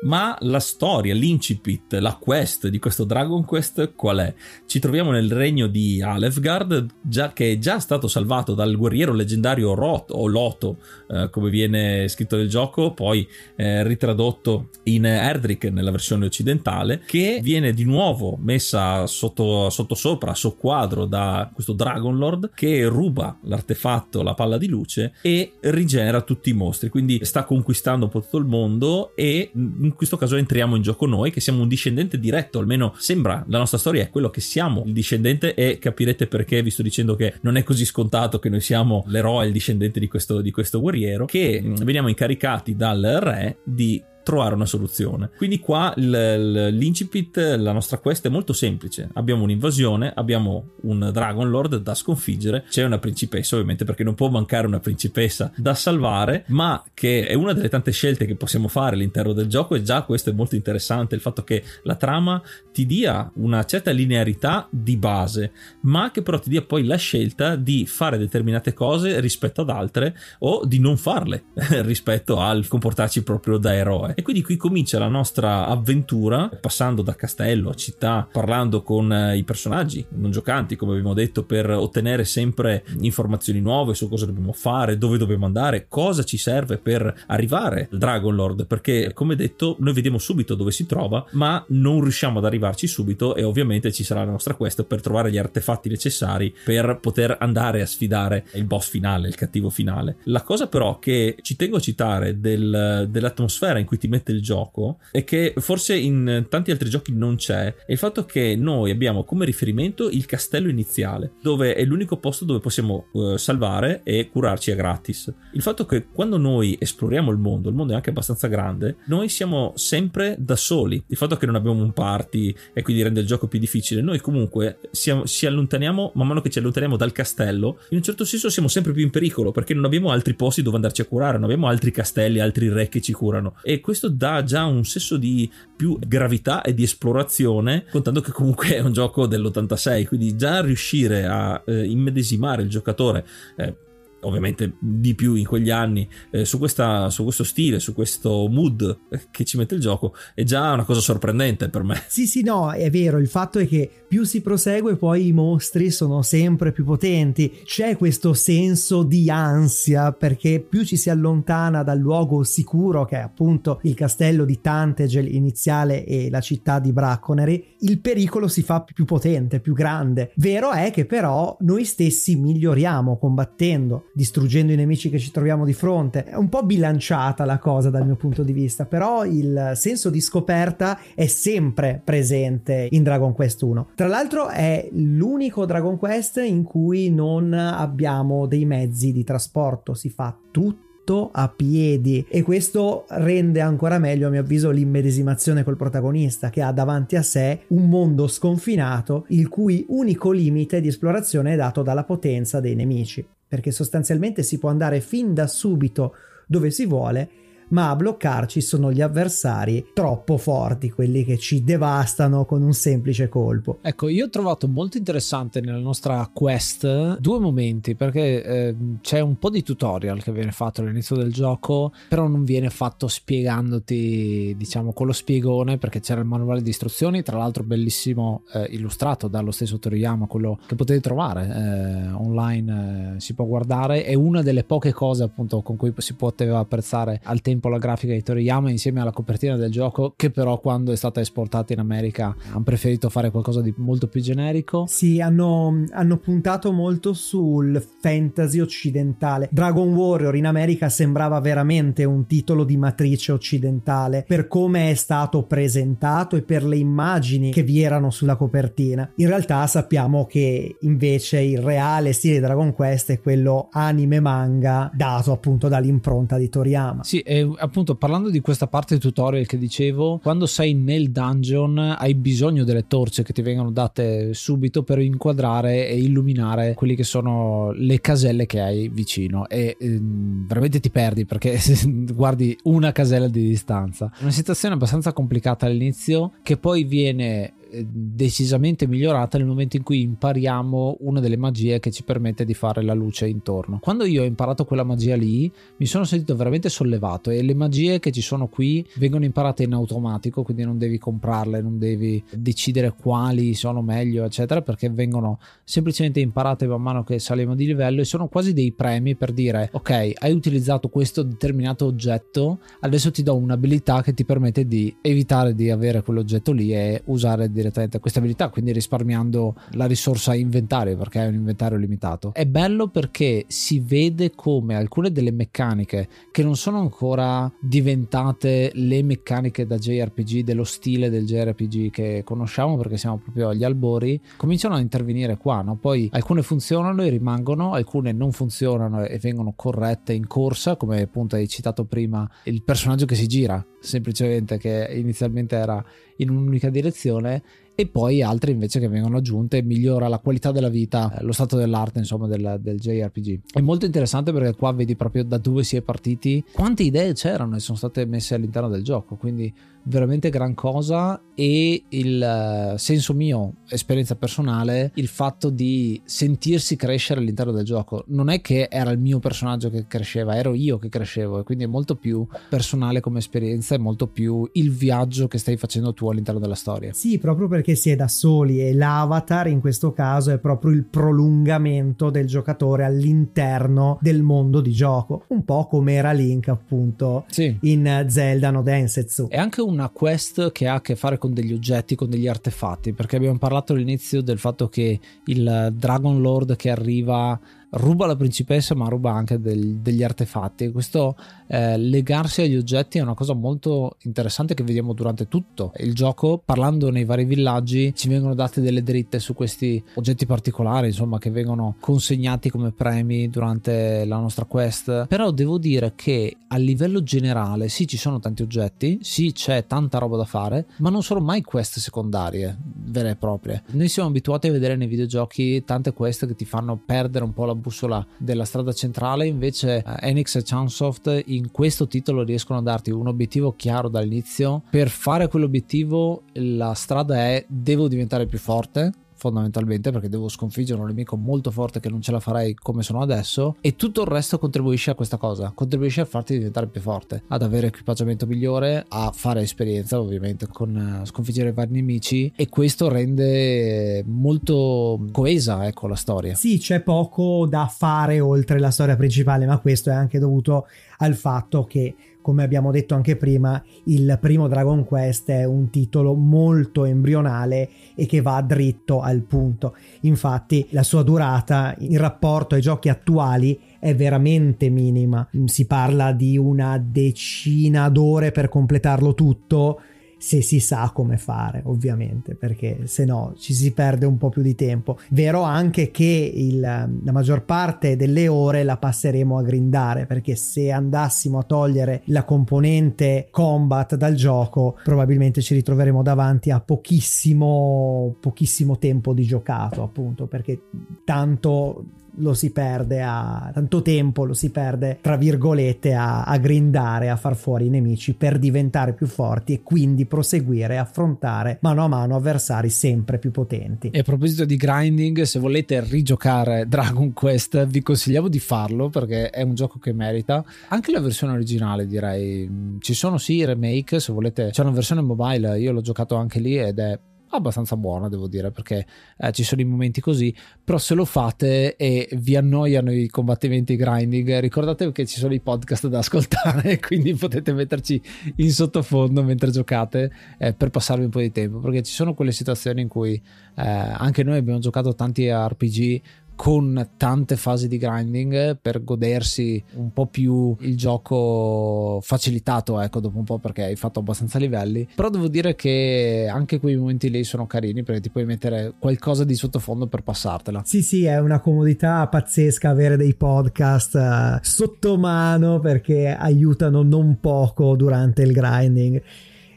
Ma la storia, l'incipit, la quest di questo Dragon Quest qual è? Ci troviamo nel regno di Alefgard, già, che è già stato salvato dal guerriero leggendario Rot, o Loto, eh, come viene scritto nel gioco, poi eh, ritradotto in Erdrick nella versione occidentale, che viene di nuovo messa sotto, sotto sopra, soqquadro da questo Dragon Lord, che ruba l'artefatto, la palla di luce, e rigenera tutti i mostri. Quindi sta conquistando un po' tutto il mondo e in questo caso entriamo in gioco noi che siamo un discendente diretto, almeno sembra la nostra storia è quello che siamo. Il discendente e capirete perché vi sto dicendo che non è così scontato che noi siamo l'eroe, il discendente di questo, di questo guerriero, che mm, veniamo incaricati dal re di trovare una soluzione. Quindi qua l'incipit, la nostra quest è molto semplice. Abbiamo un'invasione, abbiamo un Dragon Lord da sconfiggere, c'è una principessa ovviamente perché non può mancare una principessa da salvare, ma che è una delle tante scelte che possiamo fare all'interno del gioco e già questo è molto interessante, il fatto che la trama ti dia una certa linearità di base, ma che però ti dia poi la scelta di fare determinate cose rispetto ad altre o di non farle rispetto al comportarci proprio da eroe E quindi qui comincia la nostra avventura, passando da castello a città, parlando con eh, i personaggi non giocanti, come abbiamo detto, per ottenere sempre informazioni nuove su cosa dobbiamo fare, dove dobbiamo andare, cosa ci serve per arrivare al Dragon Lord, perché come detto noi vediamo subito dove si trova, ma non riusciamo ad arrivarci subito e ovviamente ci sarà la nostra quest per trovare gli artefatti necessari per poter andare a sfidare il boss finale, il cattivo finale. La cosa però che ci tengo a citare del, dell'atmosfera in cui ti mette il gioco è che forse in tanti altri giochi non c'è, è il fatto che noi abbiamo come riferimento il castello iniziale, dove è l'unico posto dove possiamo uh, salvare e curarci a gratis. Il fatto che quando noi esploriamo il mondo, il mondo è anche abbastanza grande, noi siamo sempre da soli. Il fatto che non abbiamo un party e quindi rende il gioco più difficile, noi comunque siamo, ci allontaniamo man mano che ci allontaniamo dal castello, in un certo senso siamo sempre più in pericolo perché non abbiamo altri posti dove andarci a curare, non abbiamo altri castelli, altri re che ci curano e questo dà già un senso di più gravità e di esplorazione, contando che comunque è un gioco dell'86, quindi già riuscire a eh, immedesimare il giocatore eh, ovviamente di più in quegli anni eh, su, questa, su, questo stile, su questo mood che ci mette il gioco è già una cosa sorprendente per me. Sì, sì, no, è vero, il fatto è che più si prosegue poi i mostri sono sempre più potenti, c'è questo senso di ansia perché più ci si allontana dal luogo sicuro che è appunto il castello di Tantegel iniziale e la città di Bracconeri, il pericolo si fa più potente, più grande. Vero è che però noi stessi miglioriamo combattendo distruggendo i nemici che ci troviamo di fronte. È un po' bilanciata la cosa dal mio punto di vista, però il senso di scoperta è sempre presente in Dragon Quest 1. Tra l'altro è l'unico Dragon Quest in cui non abbiamo dei mezzi di trasporto, si fa tutto a piedi e questo rende ancora meglio a mio avviso l'immedesimazione col protagonista che ha davanti a sé un mondo sconfinato il cui unico limite di esplorazione è dato dalla potenza dei nemici perché sostanzialmente si può andare fin da subito dove si vuole ma a bloccarci sono gli avversari troppo forti, quelli che ci devastano con un semplice colpo. Ecco, io ho trovato molto interessante nella nostra quest due momenti, perché eh, c'è un po' di tutorial che viene fatto all'inizio del gioco, però non viene fatto spiegandoti, diciamo, con lo spiegone, perché c'era il manuale di istruzioni, tra l'altro bellissimo eh, illustrato dallo stesso Toriyama, quello che potete trovare eh, online, eh, si può guardare, è una delle poche cose appunto con cui si poteva apprezzare al tempo tempo la grafica di Toriyama insieme alla copertina del gioco che però quando è stata esportata in America hanno preferito fare qualcosa di molto più generico. Sì, hanno, hanno puntato molto sul fantasy occidentale. Dragon Warrior in America sembrava veramente un titolo di matrice occidentale per come è stato presentato e per le immagini che vi erano sulla copertina. In realtà sappiamo che invece il reale stile Dragon Quest è quello anime manga dato appunto dall'impronta di Toriyama. Sì, è appunto parlando di questa parte tutorial che dicevo, quando sei nel dungeon hai bisogno delle torce che ti vengono date subito per inquadrare e illuminare quelle che sono le caselle che hai vicino e ehm, veramente ti perdi perché guardi una casella di distanza. Una situazione abbastanza complicata all'inizio che poi viene decisamente migliorata nel momento in cui impariamo una delle magie che ci permette di fare la luce intorno. Quando io ho imparato quella magia lì, mi sono sentito veramente sollevato e le magie che ci sono qui vengono imparate in automatico, quindi non devi comprarle, non devi decidere quali sono meglio, eccetera, perché vengono semplicemente imparate man mano che saliamo di livello e sono quasi dei premi per dire ok, hai utilizzato questo determinato oggetto, adesso ti do un'abilità che ti permette di evitare di avere quell'oggetto lì e usare direttamente questa abilità, quindi risparmiando la risorsa inventario perché è un inventario limitato. È bello perché si vede come alcune delle meccaniche che non sono ancora diventate le meccaniche da JRPG, dello stile del JRPG che conosciamo perché siamo proprio agli albori, cominciano a intervenire qua, no? Poi alcune funzionano e rimangono, alcune non funzionano e vengono corrette in corsa, come appunto hai citato prima, il personaggio che si gira semplicemente che inizialmente era in un'unica direzione e poi altre invece che vengono aggiunte migliora la qualità della vita, eh, lo stato dell'arte insomma del, del JRPG. È molto interessante perché qua vedi proprio da dove si è partiti, quante idee c'erano e sono state messe all'interno del gioco, quindi veramente gran cosa e il eh, senso mio, esperienza personale, il fatto di sentirsi crescere all'interno del gioco. Non è che era il mio personaggio che cresceva, ero io che crescevo e quindi è molto più personale come esperienza, è molto più il viaggio che stai facendo tu all'interno della storia. Sì, proprio perché si è da soli e l'avatar in questo caso è proprio il prolungamento del giocatore all'interno del mondo di gioco, un po' come era Link appunto sì. in Zelda no Densetsu. È anche un una quest che ha a che fare con degli oggetti, con degli artefatti, perché abbiamo parlato all'inizio del fatto che il Dragon Lord che arriva ruba la principessa ma ruba anche del, degli artefatti. Questo eh, legarsi agli oggetti è una cosa molto interessante che vediamo durante tutto. Il gioco parlando nei vari villaggi ci vengono date delle dritte su questi oggetti particolari insomma che vengono consegnati come premi durante la nostra quest. Però devo dire che a livello generale sì ci sono tanti oggetti sì c'è tanta roba da fare ma non sono mai quest secondarie vere e proprie. Noi siamo abituati a vedere nei videogiochi tante quest che ti fanno perdere un po' la bussola della strada centrale, invece eh, Enix e Chunsoft in questo titolo riescono a darti un obiettivo chiaro dall'inizio. Per fare quell'obiettivo la strada è devo diventare più forte, fondamentalmente perché devo sconfiggere un nemico molto forte che non ce la farei come sono adesso e tutto il resto contribuisce a questa cosa contribuisce a farti diventare più forte ad avere equipaggiamento migliore a fare esperienza ovviamente con uh, sconfiggere vari nemici e questo rende molto coesa ecco la storia. Sì c'è poco da fare oltre la storia principale ma questo è anche dovuto al fatto che come abbiamo detto anche prima, il primo Dragon Quest è un titolo molto embrionale e che va dritto al punto. Infatti, la sua durata in rapporto ai giochi attuali è veramente minima. Si parla di una decina d'ore per completarlo tutto se si sa come fare, ovviamente, perché se no ci si perde un po' più di tempo. Vero anche che il, la maggior parte delle ore la passeremo a grindare, perché se andassimo a togliere la componente combat dal gioco, probabilmente ci ritroveremo davanti a pochissimo, pochissimo tempo di giocato, appunto, perché tanto lo si perde a tanto tempo lo si perde tra virgolette a, a grindare a far fuori i nemici per diventare più forti e quindi proseguire e affrontare mano a mano avversari sempre più potenti. E a proposito di grinding se volete rigiocare Dragon Quest vi consigliamo di farlo perché è un gioco che merita. Anche la versione originale direi. Ci sono sì i remake se volete. C'è una versione mobile io l'ho giocato anche lì ed è abbastanza buona devo dire perché eh, ci sono i momenti così però se lo fate e vi annoiano i combattimenti grinding ricordatevi che ci sono i podcast da ascoltare quindi potete metterci in sottofondo mentre giocate eh, per passarvi un po' di tempo perché ci sono quelle situazioni in cui eh, anche noi abbiamo giocato tanti RPG con tante fasi di grinding per godersi un po' più il gioco facilitato, ecco, dopo un po' perché hai fatto abbastanza livelli. Però devo dire che anche quei momenti lì sono carini perché ti puoi mettere qualcosa di sottofondo per passartela. Sì, sì, è una comodità pazzesca avere dei podcast uh, sotto mano perché aiutano non poco durante il grinding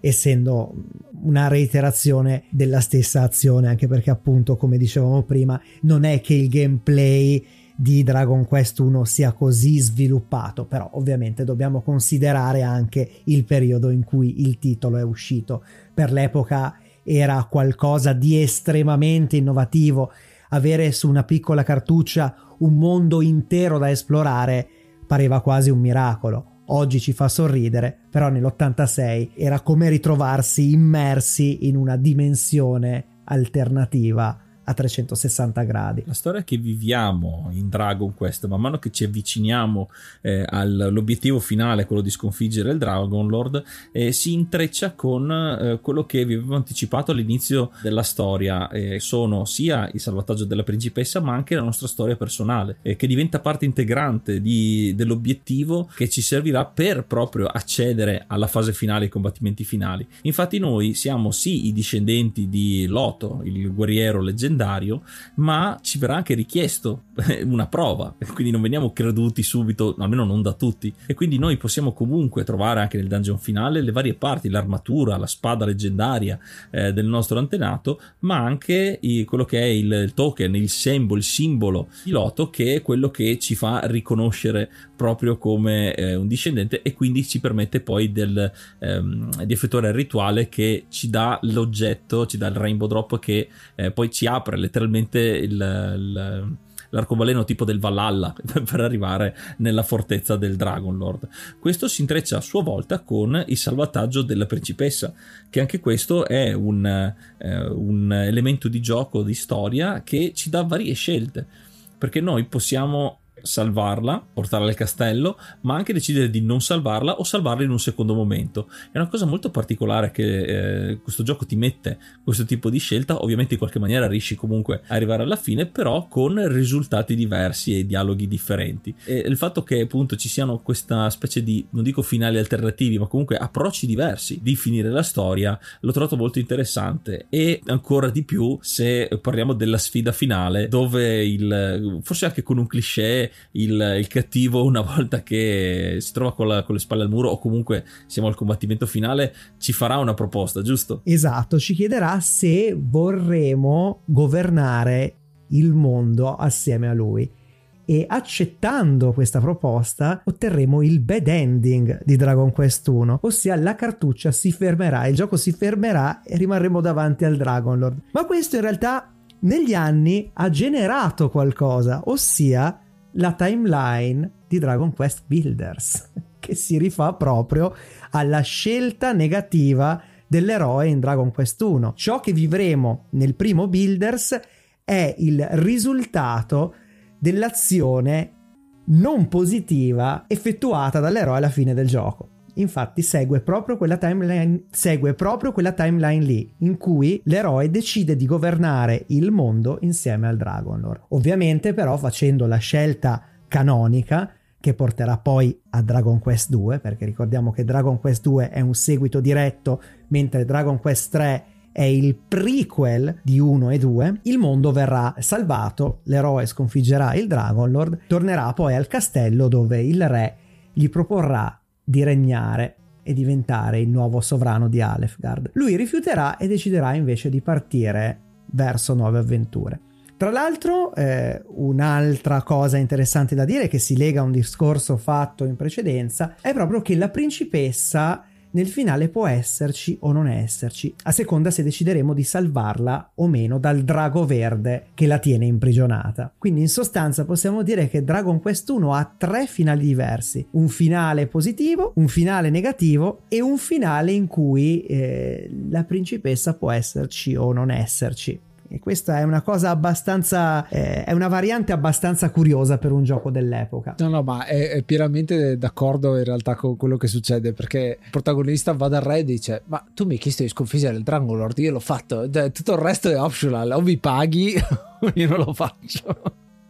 essendo una reiterazione della stessa azione, anche perché appunto, come dicevamo prima, non è che il gameplay di Dragon Quest 1 sia così sviluppato, però ovviamente dobbiamo considerare anche il periodo in cui il titolo è uscito. Per l'epoca era qualcosa di estremamente innovativo, avere su una piccola cartuccia un mondo intero da esplorare pareva quasi un miracolo oggi ci fa sorridere, però nell'86 era come ritrovarsi immersi in una dimensione alternativa a 360 gradi. La storia che viviamo in Dragon Quest, man mano che ci avviciniamo eh, all'obiettivo finale, quello di sconfiggere il Dragon Lord, eh, si intreccia con eh, quello che vi avevo anticipato all'inizio della storia. sono sia il salvataggio della principessa, ma anche la nostra storia personale, che diventa parte integrante di, dell'obiettivo che ci servirà per proprio accedere alla fase finale, ai combattimenti finali. Infatti, noi siamo sì i discendenti di Loto, il guerriero leggendario leggendario, ma ci verrà anche richiesto una prova, quindi non veniamo creduti subito, almeno non da tutti. E quindi noi possiamo comunque trovare anche nel dungeon finale le varie parti, l'armatura, la spada leggendaria eh, del nostro antenato, ma anche i, quello che è il, token, il symbol, il simbolo pilota che è quello che ci fa riconoscere proprio come eh, un discendente e quindi ci permette poi del, ehm, di effettuare il rituale che ci dà l'oggetto, ci dà il rainbow drop che eh, poi ci apre letteralmente il, il l'arcobaleno tipo del Valhalla per arrivare nella fortezza del Dragon Lord. Questo si intreccia a sua volta con il salvataggio della principessa, che anche questo è un, eh, un elemento di gioco, di storia che ci dà varie scelte perché noi possiamo salvarla, portarla al castello, ma anche decidere di non salvarla o salvarla in un secondo momento. È una cosa molto particolare che eh, questo gioco ti mette questo tipo di scelta, ovviamente in qualche maniera riesci comunque a arrivare alla fine, però con risultati diversi e dialoghi differenti. E il fatto che appunto ci siano questa specie di, non dico finali alternativi, ma comunque approcci diversi di finire la storia, l'ho trovato molto interessante e ancora di più se parliamo della sfida finale dove il, forse anche con un cliché il, il, cattivo una volta che si trova con, la, con, le spalle al muro o comunque siamo al combattimento finale ci farà una proposta, giusto? Esatto, ci chiederà se vorremmo governare il mondo assieme a lui e accettando questa proposta otterremo il bad ending di Dragon Quest 1, ossia la cartuccia si fermerà, il gioco si fermerà e rimarremo davanti al Dragon Lord. Ma questo in realtà negli anni ha generato qualcosa, ossia la timeline di Dragon Quest Builders, che si rifà proprio alla scelta negativa dell'eroe in Dragon Quest 1. Ciò che vivremo nel primo Builders è il risultato dell'azione non positiva effettuata dall'eroe alla fine del gioco. Infatti segue proprio quella timeline, segue proprio quella timeline lì, in cui l'eroe decide di governare il mondo insieme al Dragon Lord. Ovviamente però facendo la scelta canonica che porterà poi a Dragon Quest 2, perché ricordiamo che Dragon Quest 2 è un seguito diretto, mentre Dragon Quest 3 è il prequel di 1 e 2, il mondo verrà salvato, l'eroe sconfiggerà il Dragon Lord, tornerà poi al castello dove il re gli proporrà di regnare e diventare il nuovo sovrano di Alefgard. Lui rifiuterà e deciderà invece di partire verso nuove avventure. Tra l'altro, eh, un'altra cosa interessante da dire che si lega a un discorso fatto in precedenza è proprio che la principessa nel finale può esserci o non esserci, a seconda se decideremo di salvarla o meno dal drago verde che la tiene imprigionata. Quindi in sostanza possiamo dire che Dragon Quest 1 ha tre finali diversi, un finale positivo, un finale negativo e un finale in cui eh, la principessa può esserci o non esserci. E questa è una cosa abbastanza. Eh, è una variante abbastanza curiosa per un gioco dell'epoca. No, no, ma è, è, pienamente d'accordo in realtà con quello che succede. Perché il protagonista va dal re e dice: Ma tu mi hai chiesto di sconfiggere il Dragon Lord, io l'ho fatto. Tutto il resto è optional. O mi paghi, o io non lo faccio.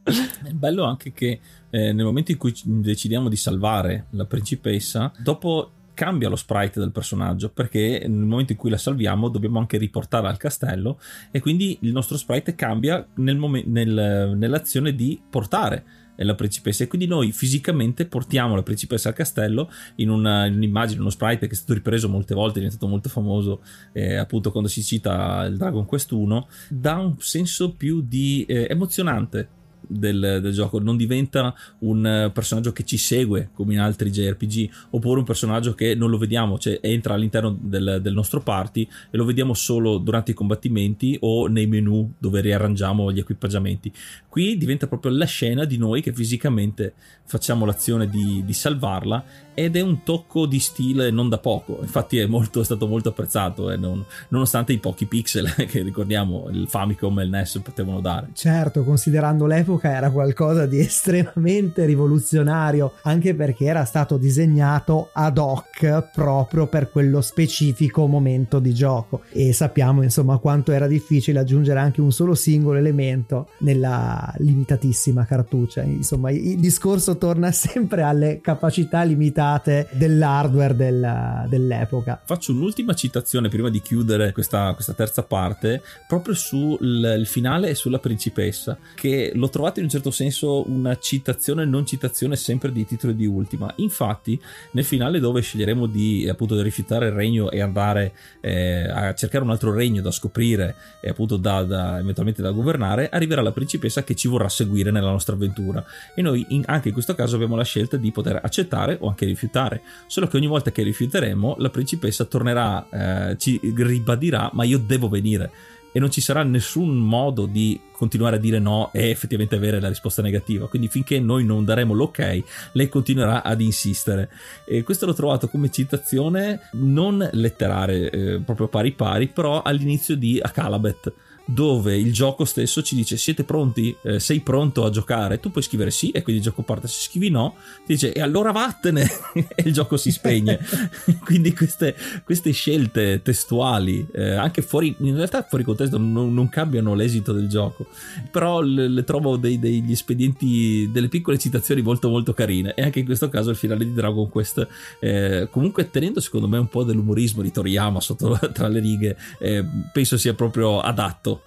È bello anche che eh, nel momento in cui decidiamo di salvare la principessa, dopo cambia lo sprite del personaggio perché nel momento in cui la salviamo dobbiamo anche riportarla al castello e quindi il nostro sprite cambia nel mom- nel, nell'azione di portare la principessa. E quindi noi fisicamente portiamo la principessa al castello in, una, in un'immagine, uno sprite che è stato ripreso molte volte, è diventato molto famoso eh, appunto quando si cita il Dragon Quest 1, dà un senso più di eh, emozionante del, del, gioco, non diventa un personaggio che ci segue come in altri JRPG, oppure un personaggio che non lo vediamo, cioè entra all'interno del, del nostro party e lo vediamo solo durante i combattimenti o nei menu dove riarrangiamo gli equipaggiamenti. Qui diventa proprio la scena di noi che fisicamente facciamo l'azione di, di salvarla ed è un tocco di stile non da poco, infatti è, molto, è stato molto apprezzato, eh, non, nonostante i pochi pixel che ricordiamo il Famicom e il NES potevano dare. Certo, considerando l'epoca era qualcosa di estremamente rivoluzionario, anche perché era stato disegnato ad hoc proprio per quello specifico momento di gioco e sappiamo insomma quanto era difficile aggiungere anche un solo singolo elemento nella limitatissima cartuccia, insomma il discorso torna sempre alle capacità limitate dell'hardware del, dell'epoca. Faccio un'ultima citazione prima di chiudere questa, questa terza parte, proprio sul finale e sulla principessa, che l'ho trovata trovato in un certo senso una citazione e non citazione sempre di titoli di Ultima. Infatti, nel finale dove sceglieremo di appunto rifiutare il regno e andare eh, a cercare un altro regno da scoprire e appunto da, da, eventualmente da governare, arriverà la principessa che ci vorrà seguire nella nostra avventura. E noi in, anche in questo caso abbiamo la scelta di poter accettare o anche rifiutare. Solo che ogni volta che rifiuteremo, la principessa tornerà, eh, ci ribadirà, ma io devo venire e non ci sarà nessun modo di continuare a dire no e effettivamente avere la risposta negativa. Quindi finché noi non daremo l'ok, lei continuerà ad insistere. E questo l'ho trovato come citazione non letterare, eh, proprio pari pari, però all'inizio di Akalabet dove il gioco stesso ci dice siete pronti? Eh, sei pronto a giocare? Tu puoi scrivere sì e quindi il gioco parte, se scrivi no ti dice e allora vattene e il gioco si spegne. quindi queste, queste, scelte testuali, eh, anche fuori, in realtà fuori contesto non, non cambiano l'esito del gioco, però le, le trovo dei, degli espedienti, delle piccole citazioni molto molto carine e anche in questo caso il finale di Dragon Quest eh, comunque tenendo secondo me un po' dell'umorismo di Toriyama sotto tra le righe eh, penso sia proprio adatto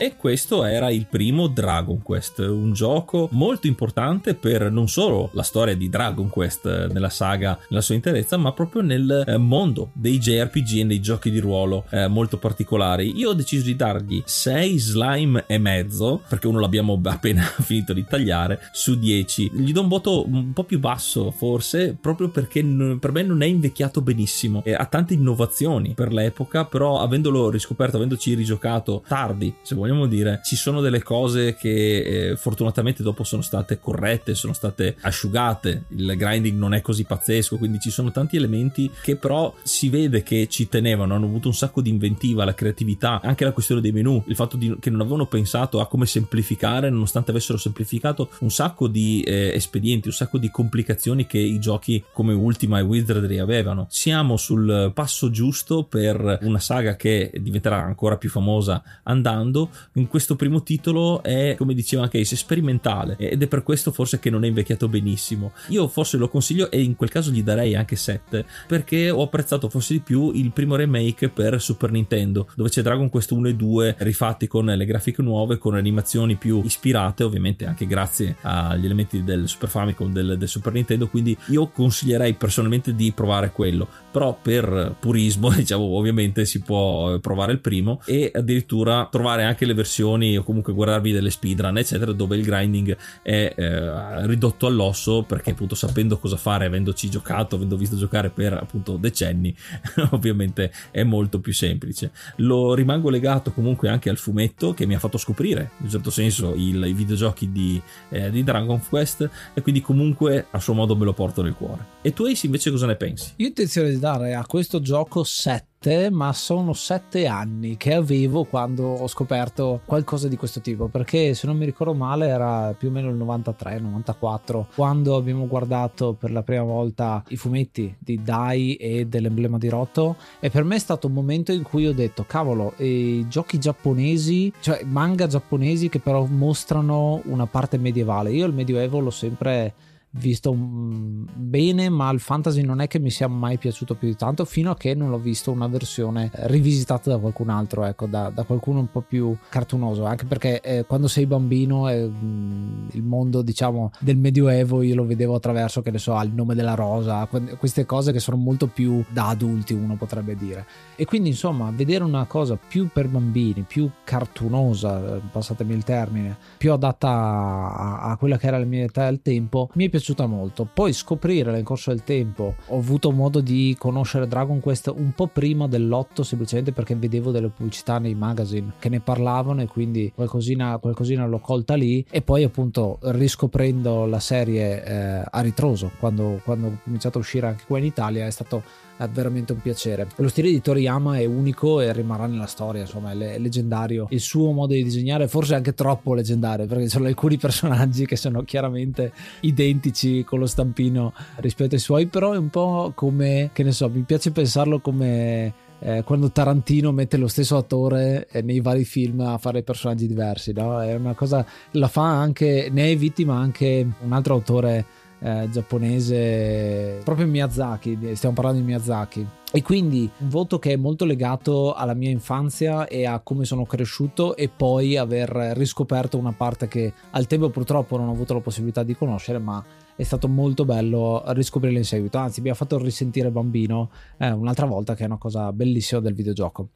E questo era il primo Dragon Quest, un gioco molto importante per non solo la storia di Dragon Quest nella saga nella sua interezza, ma proprio nel eh, mondo dei JRPG e dei giochi di ruolo eh, molto particolari. Io ho deciso di dargli 6 slime e mezzo, perché uno l'abbiamo appena finito di tagliare, su 10. Gli do un voto un po' più basso, forse, proprio perché per me non è invecchiato benissimo. Ha tante innovazioni per l'epoca, però avendolo riscoperto, avendoci rigiocato tardi, se vuoi vogliamo dire, ci sono delle cose che eh, fortunatamente dopo sono state corrette, sono state asciugate, il grinding non è così pazzesco, quindi ci sono tanti elementi che però si vede che ci tenevano, hanno avuto un sacco di inventiva, la creatività, anche la questione dei menu, il fatto di, che non avevano pensato a come semplificare, nonostante avessero semplificato un sacco di eh, espedienti, un sacco di complicazioni che i giochi come Ultima e Wizardry avevano. Siamo sul passo giusto per una saga che diventerà ancora più famosa andando, in questo primo titolo è, come diceva anche Ace, sperimentale ed è per questo forse che non è invecchiato benissimo. Io forse lo consiglio e in quel caso gli darei anche 7 perché ho apprezzato forse di più il primo remake per Super Nintendo dove c'è Dragon Quest 1 e 2 rifatti con le grafiche nuove, con animazioni più ispirate ovviamente anche grazie agli elementi del Super Famicom, del, del Super Nintendo, quindi io consiglierei personalmente di provare quello, però per purismo diciamo ovviamente si può provare il primo e addirittura trovare anche le versioni o comunque guardarvi delle speedrun eccetera dove il grinding è eh, ridotto all'osso perché appunto sapendo cosa fare avendoci giocato avendo visto giocare per appunto decenni ovviamente è molto più semplice. Lo rimango legato comunque anche al fumetto che mi ha fatto scoprire in un certo senso il, i videogiochi di, eh, di Dragon Quest e quindi comunque a suo modo me lo porto nel cuore. E tu Ace invece cosa ne pensi? Io ho intenzione di dare a questo gioco 7 ma sono sette anni che avevo quando ho scoperto qualcosa di questo tipo perché se non mi ricordo male era più o meno il 93-94 quando abbiamo guardato per la prima volta i fumetti di Dai e dell'emblema di Rotto e per me è stato un momento in cui ho detto cavolo i giochi giapponesi cioè manga giapponesi che però mostrano una parte medievale. Io il medioevo l'ho sempre visto mm, bene, ma il fantasy non è che mi sia mai piaciuto più di tanto fino a che non l'ho visto una versione rivisitata da qualcun altro, ecco, da, da qualcuno un po' più cartunoso, anche perché eh, quando sei bambino eh, il mondo, diciamo, del medioevo io lo vedevo attraverso, che ne so, il nome della rosa, queste cose che sono molto più da adulti, uno potrebbe dire. E quindi, insomma, vedere una cosa più per bambini, più cartunosa, passatemi il termine, più adatta a, a quella che era la mia età al tempo, mi è piaciuto piaciuta molto. Poi scoprire nel corso del tempo, ho avuto modo di conoscere Dragon Quest un po' prima dell'otto, semplicemente perché vedevo delle pubblicità nei magazine che ne parlavano e quindi qualcosina, qualcosina l'ho colta lì. E poi appunto riscoprendo la serie eh, a ritroso, quando, quando ho cominciato a uscire anche qua in Italia, è stato è veramente un piacere. Lo stile di Toriyama è unico e rimarrà nella storia, insomma, è leggendario. Il suo modo di disegnare forse anche troppo leggendario, perché ci sono alcuni personaggi che sono chiaramente identici con lo stampino rispetto ai suoi, però è un po' come, che ne so, mi piace pensarlo come eh, quando Tarantino mette lo stesso attore eh, nei vari film a fare personaggi diversi, no? È una cosa, la fa anche, ne è vittima anche un altro autore eh, giapponese, proprio Miyazaki, stiamo parlando di Miyazaki. E quindi un voto che è molto legato alla mia infanzia e a come sono cresciuto e poi aver riscoperto una parte che al tempo purtroppo non ho avuto la possibilità di conoscere, ma è stato molto bello riscoprirla in seguito. Anzi, mi ha fatto risentire bambino eh, un'altra volta, che è una cosa bellissima del videogioco.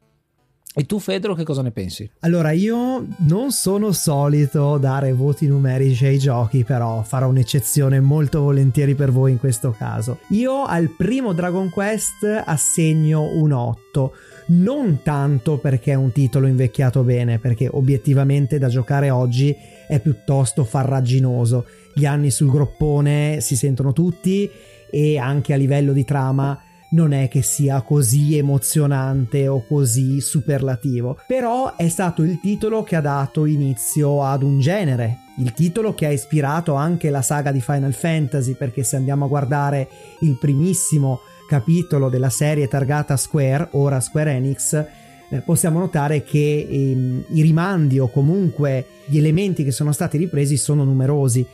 E tu, Fedro, che cosa ne pensi? Allora, io non sono solito dare voti numerici ai giochi, però farò un'eccezione molto volentieri per voi in questo caso. Io al primo Dragon Quest assegno un 8. Non tanto perché è un titolo invecchiato bene, perché obiettivamente da giocare oggi è piuttosto farraginoso. Gli anni sul groppone si sentono tutti e anche a livello di trama non è che sia così emozionante o così superlativo, però è stato il titolo che ha dato inizio ad un genere, il titolo che ha ispirato anche la saga di Final Fantasy, perché se andiamo a guardare il primissimo capitolo della serie targata Square, ora Square Enix, eh, possiamo notare che ehm, i rimandi o comunque gli elementi che sono stati ripresi sono numerosi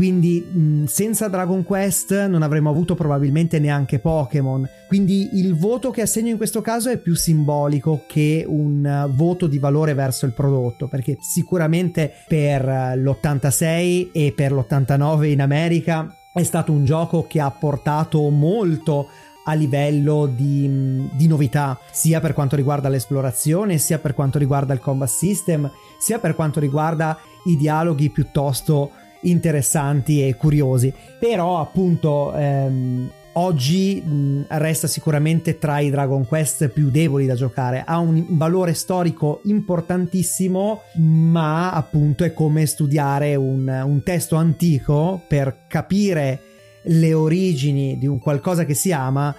quindi mh, senza Dragon Quest non avremmo avuto probabilmente neanche Pokémon. Quindi il voto che assegno in questo caso è più simbolico che un uh, voto di valore verso il prodotto, perché sicuramente per uh, l'86 e per l'89 in America è stato un gioco che ha portato molto a livello di, di, novità, sia per quanto riguarda l'esplorazione, sia per quanto riguarda il combat system, sia per quanto riguarda i dialoghi piuttosto interessanti e curiosi. Però appunto ehm, oggi mh, resta sicuramente tra i Dragon Quest più deboli da giocare. Ha un valore storico importantissimo, ma appunto è come studiare un, un testo antico per capire le origini di un qualcosa che si ama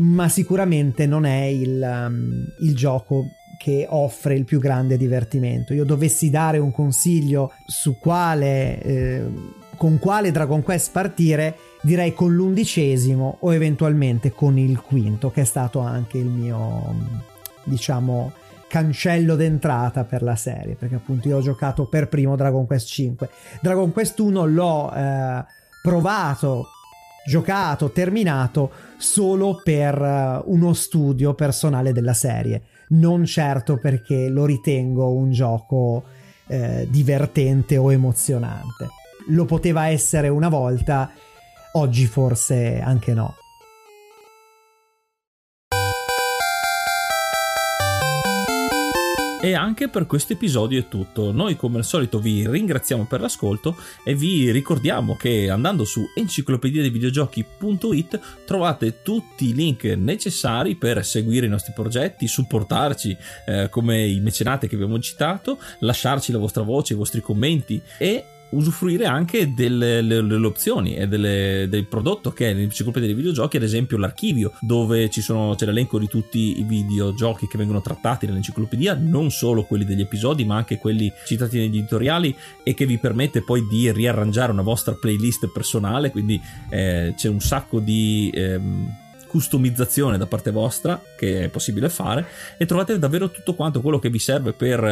ma sicuramente non è il, um, il gioco che offre il più grande divertimento. Io dovessi dare un consiglio su quale, eh, con quale Dragon Quest partire, direi con l'undicesimo o eventualmente con il quinto, che è stato anche il mio, diciamo, cancello d'entrata per la serie, perché appunto io ho giocato per primo Dragon Quest 5. Dragon Quest 1 l'ho eh, provato, giocato, terminato solo per uh, uno studio personale della serie non certo perché lo ritengo un gioco eh, divertente o emozionante. Lo poteva essere una volta, oggi forse anche no. E anche per questo episodio è tutto. Noi come al solito vi ringraziamo per l'ascolto e vi ricordiamo che andando su enciclopedia trovate tutti i link necessari per seguire i nostri progetti, supportarci eh, come i mecenate che abbiamo citato, lasciarci la vostra voce, i vostri commenti e usufruire anche delle, delle, delle opzioni e delle, del prodotto che è l'enciclopedia dei videogiochi, ad esempio l'archivio, dove sono, c'è l'elenco di tutti i videogiochi che vengono trattati nell'enciclopedia, non solo quelli degli episodi, ma anche quelli citati negli editoriali e che vi permette poi di riarrangiare una vostra playlist personale, quindi eh, c'è un sacco di... Ehm, customizzazione da parte vostra che è possibile fare e trovate davvero tutto quanto quello che vi serve per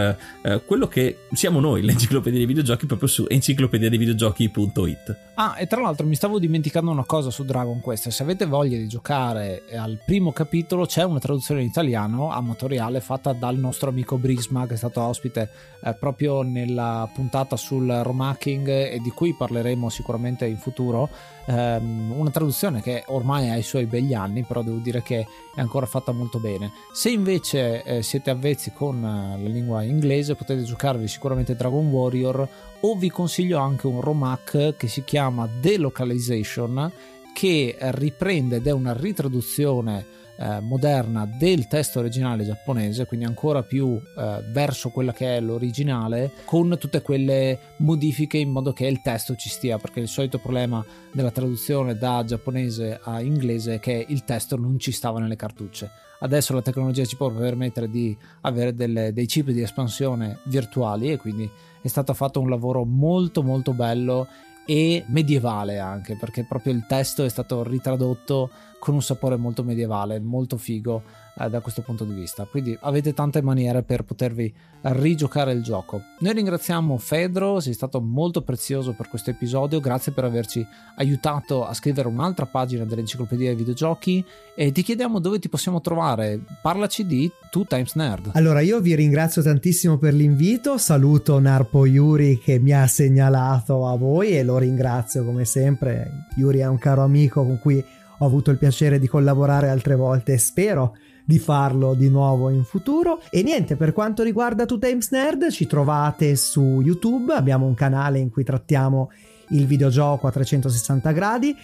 eh, quello che siamo noi, l'enciclopedia dei videogiochi, proprio su enciclopediadeivideogiochi.it. Ah, e tra l'altro mi stavo dimenticando una cosa su Dragon Quest. Se avete voglia di giocare al primo capitolo, c'è una traduzione in italiano amatoriale fatta dal nostro amico Brisma, che è stato ospite eh, proprio nella puntata sul romacking e di cui parleremo sicuramente in futuro ehm, una traduzione che ormai ha i suoi begli anni, però devo dire che è ancora fatta molto bene. Se invece eh, siete avvezzi con eh, la lingua inglese, potete giocarvi sicuramente Dragon Warrior o vi consiglio anche un romac che si chiama Delocalization che riprende ed è una ritraduzione eh, moderna del testo originale giapponese, quindi ancora più eh, verso quella che è l'originale, con tutte quelle modifiche in modo che il testo ci stia, perché il solito problema della traduzione da giapponese a inglese è che il testo non ci stava nelle cartucce. Adesso la tecnologia ci può permettere di avere delle, dei chip di espansione virtuali e quindi è stato fatto un lavoro molto molto bello e medievale anche perché proprio il testo è stato ritradotto con un sapore molto medievale, molto figo eh, da questo punto di vista. Quindi avete tante maniere per potervi rigiocare il gioco. Noi ringraziamo Fedro, sei stato molto prezioso per questo episodio, grazie per averci aiutato a scrivere un'altra pagina dell'enciclopedia dei videogiochi e ti chiediamo dove ti possiamo trovare. Parlaci di Two Times Nerd. Allora, io vi ringrazio tantissimo per l'invito, saluto Narpo Yuri che mi ha segnalato a voi e lo ringrazio come sempre. Yuri è un caro amico con cui ho avuto il piacere di collaborare altre volte e spero di farlo di nuovo in futuro. E niente, per quanto riguarda Two Times Nerd, ci trovate su YouTube, abbiamo un canale in cui trattiamo il videogioco a 360 gradi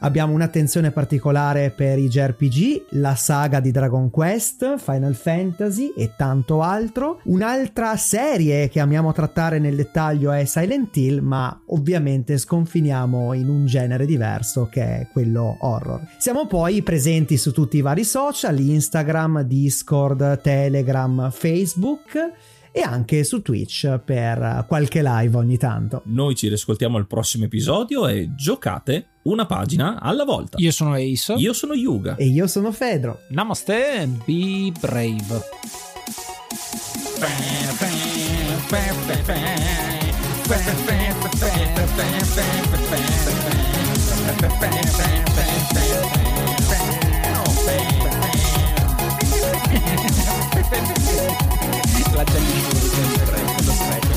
Abbiamo un'attenzione particolare per i JRPG, la saga di Dragon Quest, Final Fantasy e tanto altro. Un'altra serie che amiamo trattare nel dettaglio è Silent Hill, ma ovviamente sconfiniamo in un genere diverso che è quello horror. Siamo poi presenti su tutti i vari social, Instagram, Discord, Telegram, Facebook e anche su Twitch per qualche live ogni tanto. Noi ci riscoltiamo al prossimo episodio e giocate una pagina alla volta. Io sono Ace. Io sono Yuga. E io sono Fedro. Namaste, be brave. La Jenny el rey de los reyes.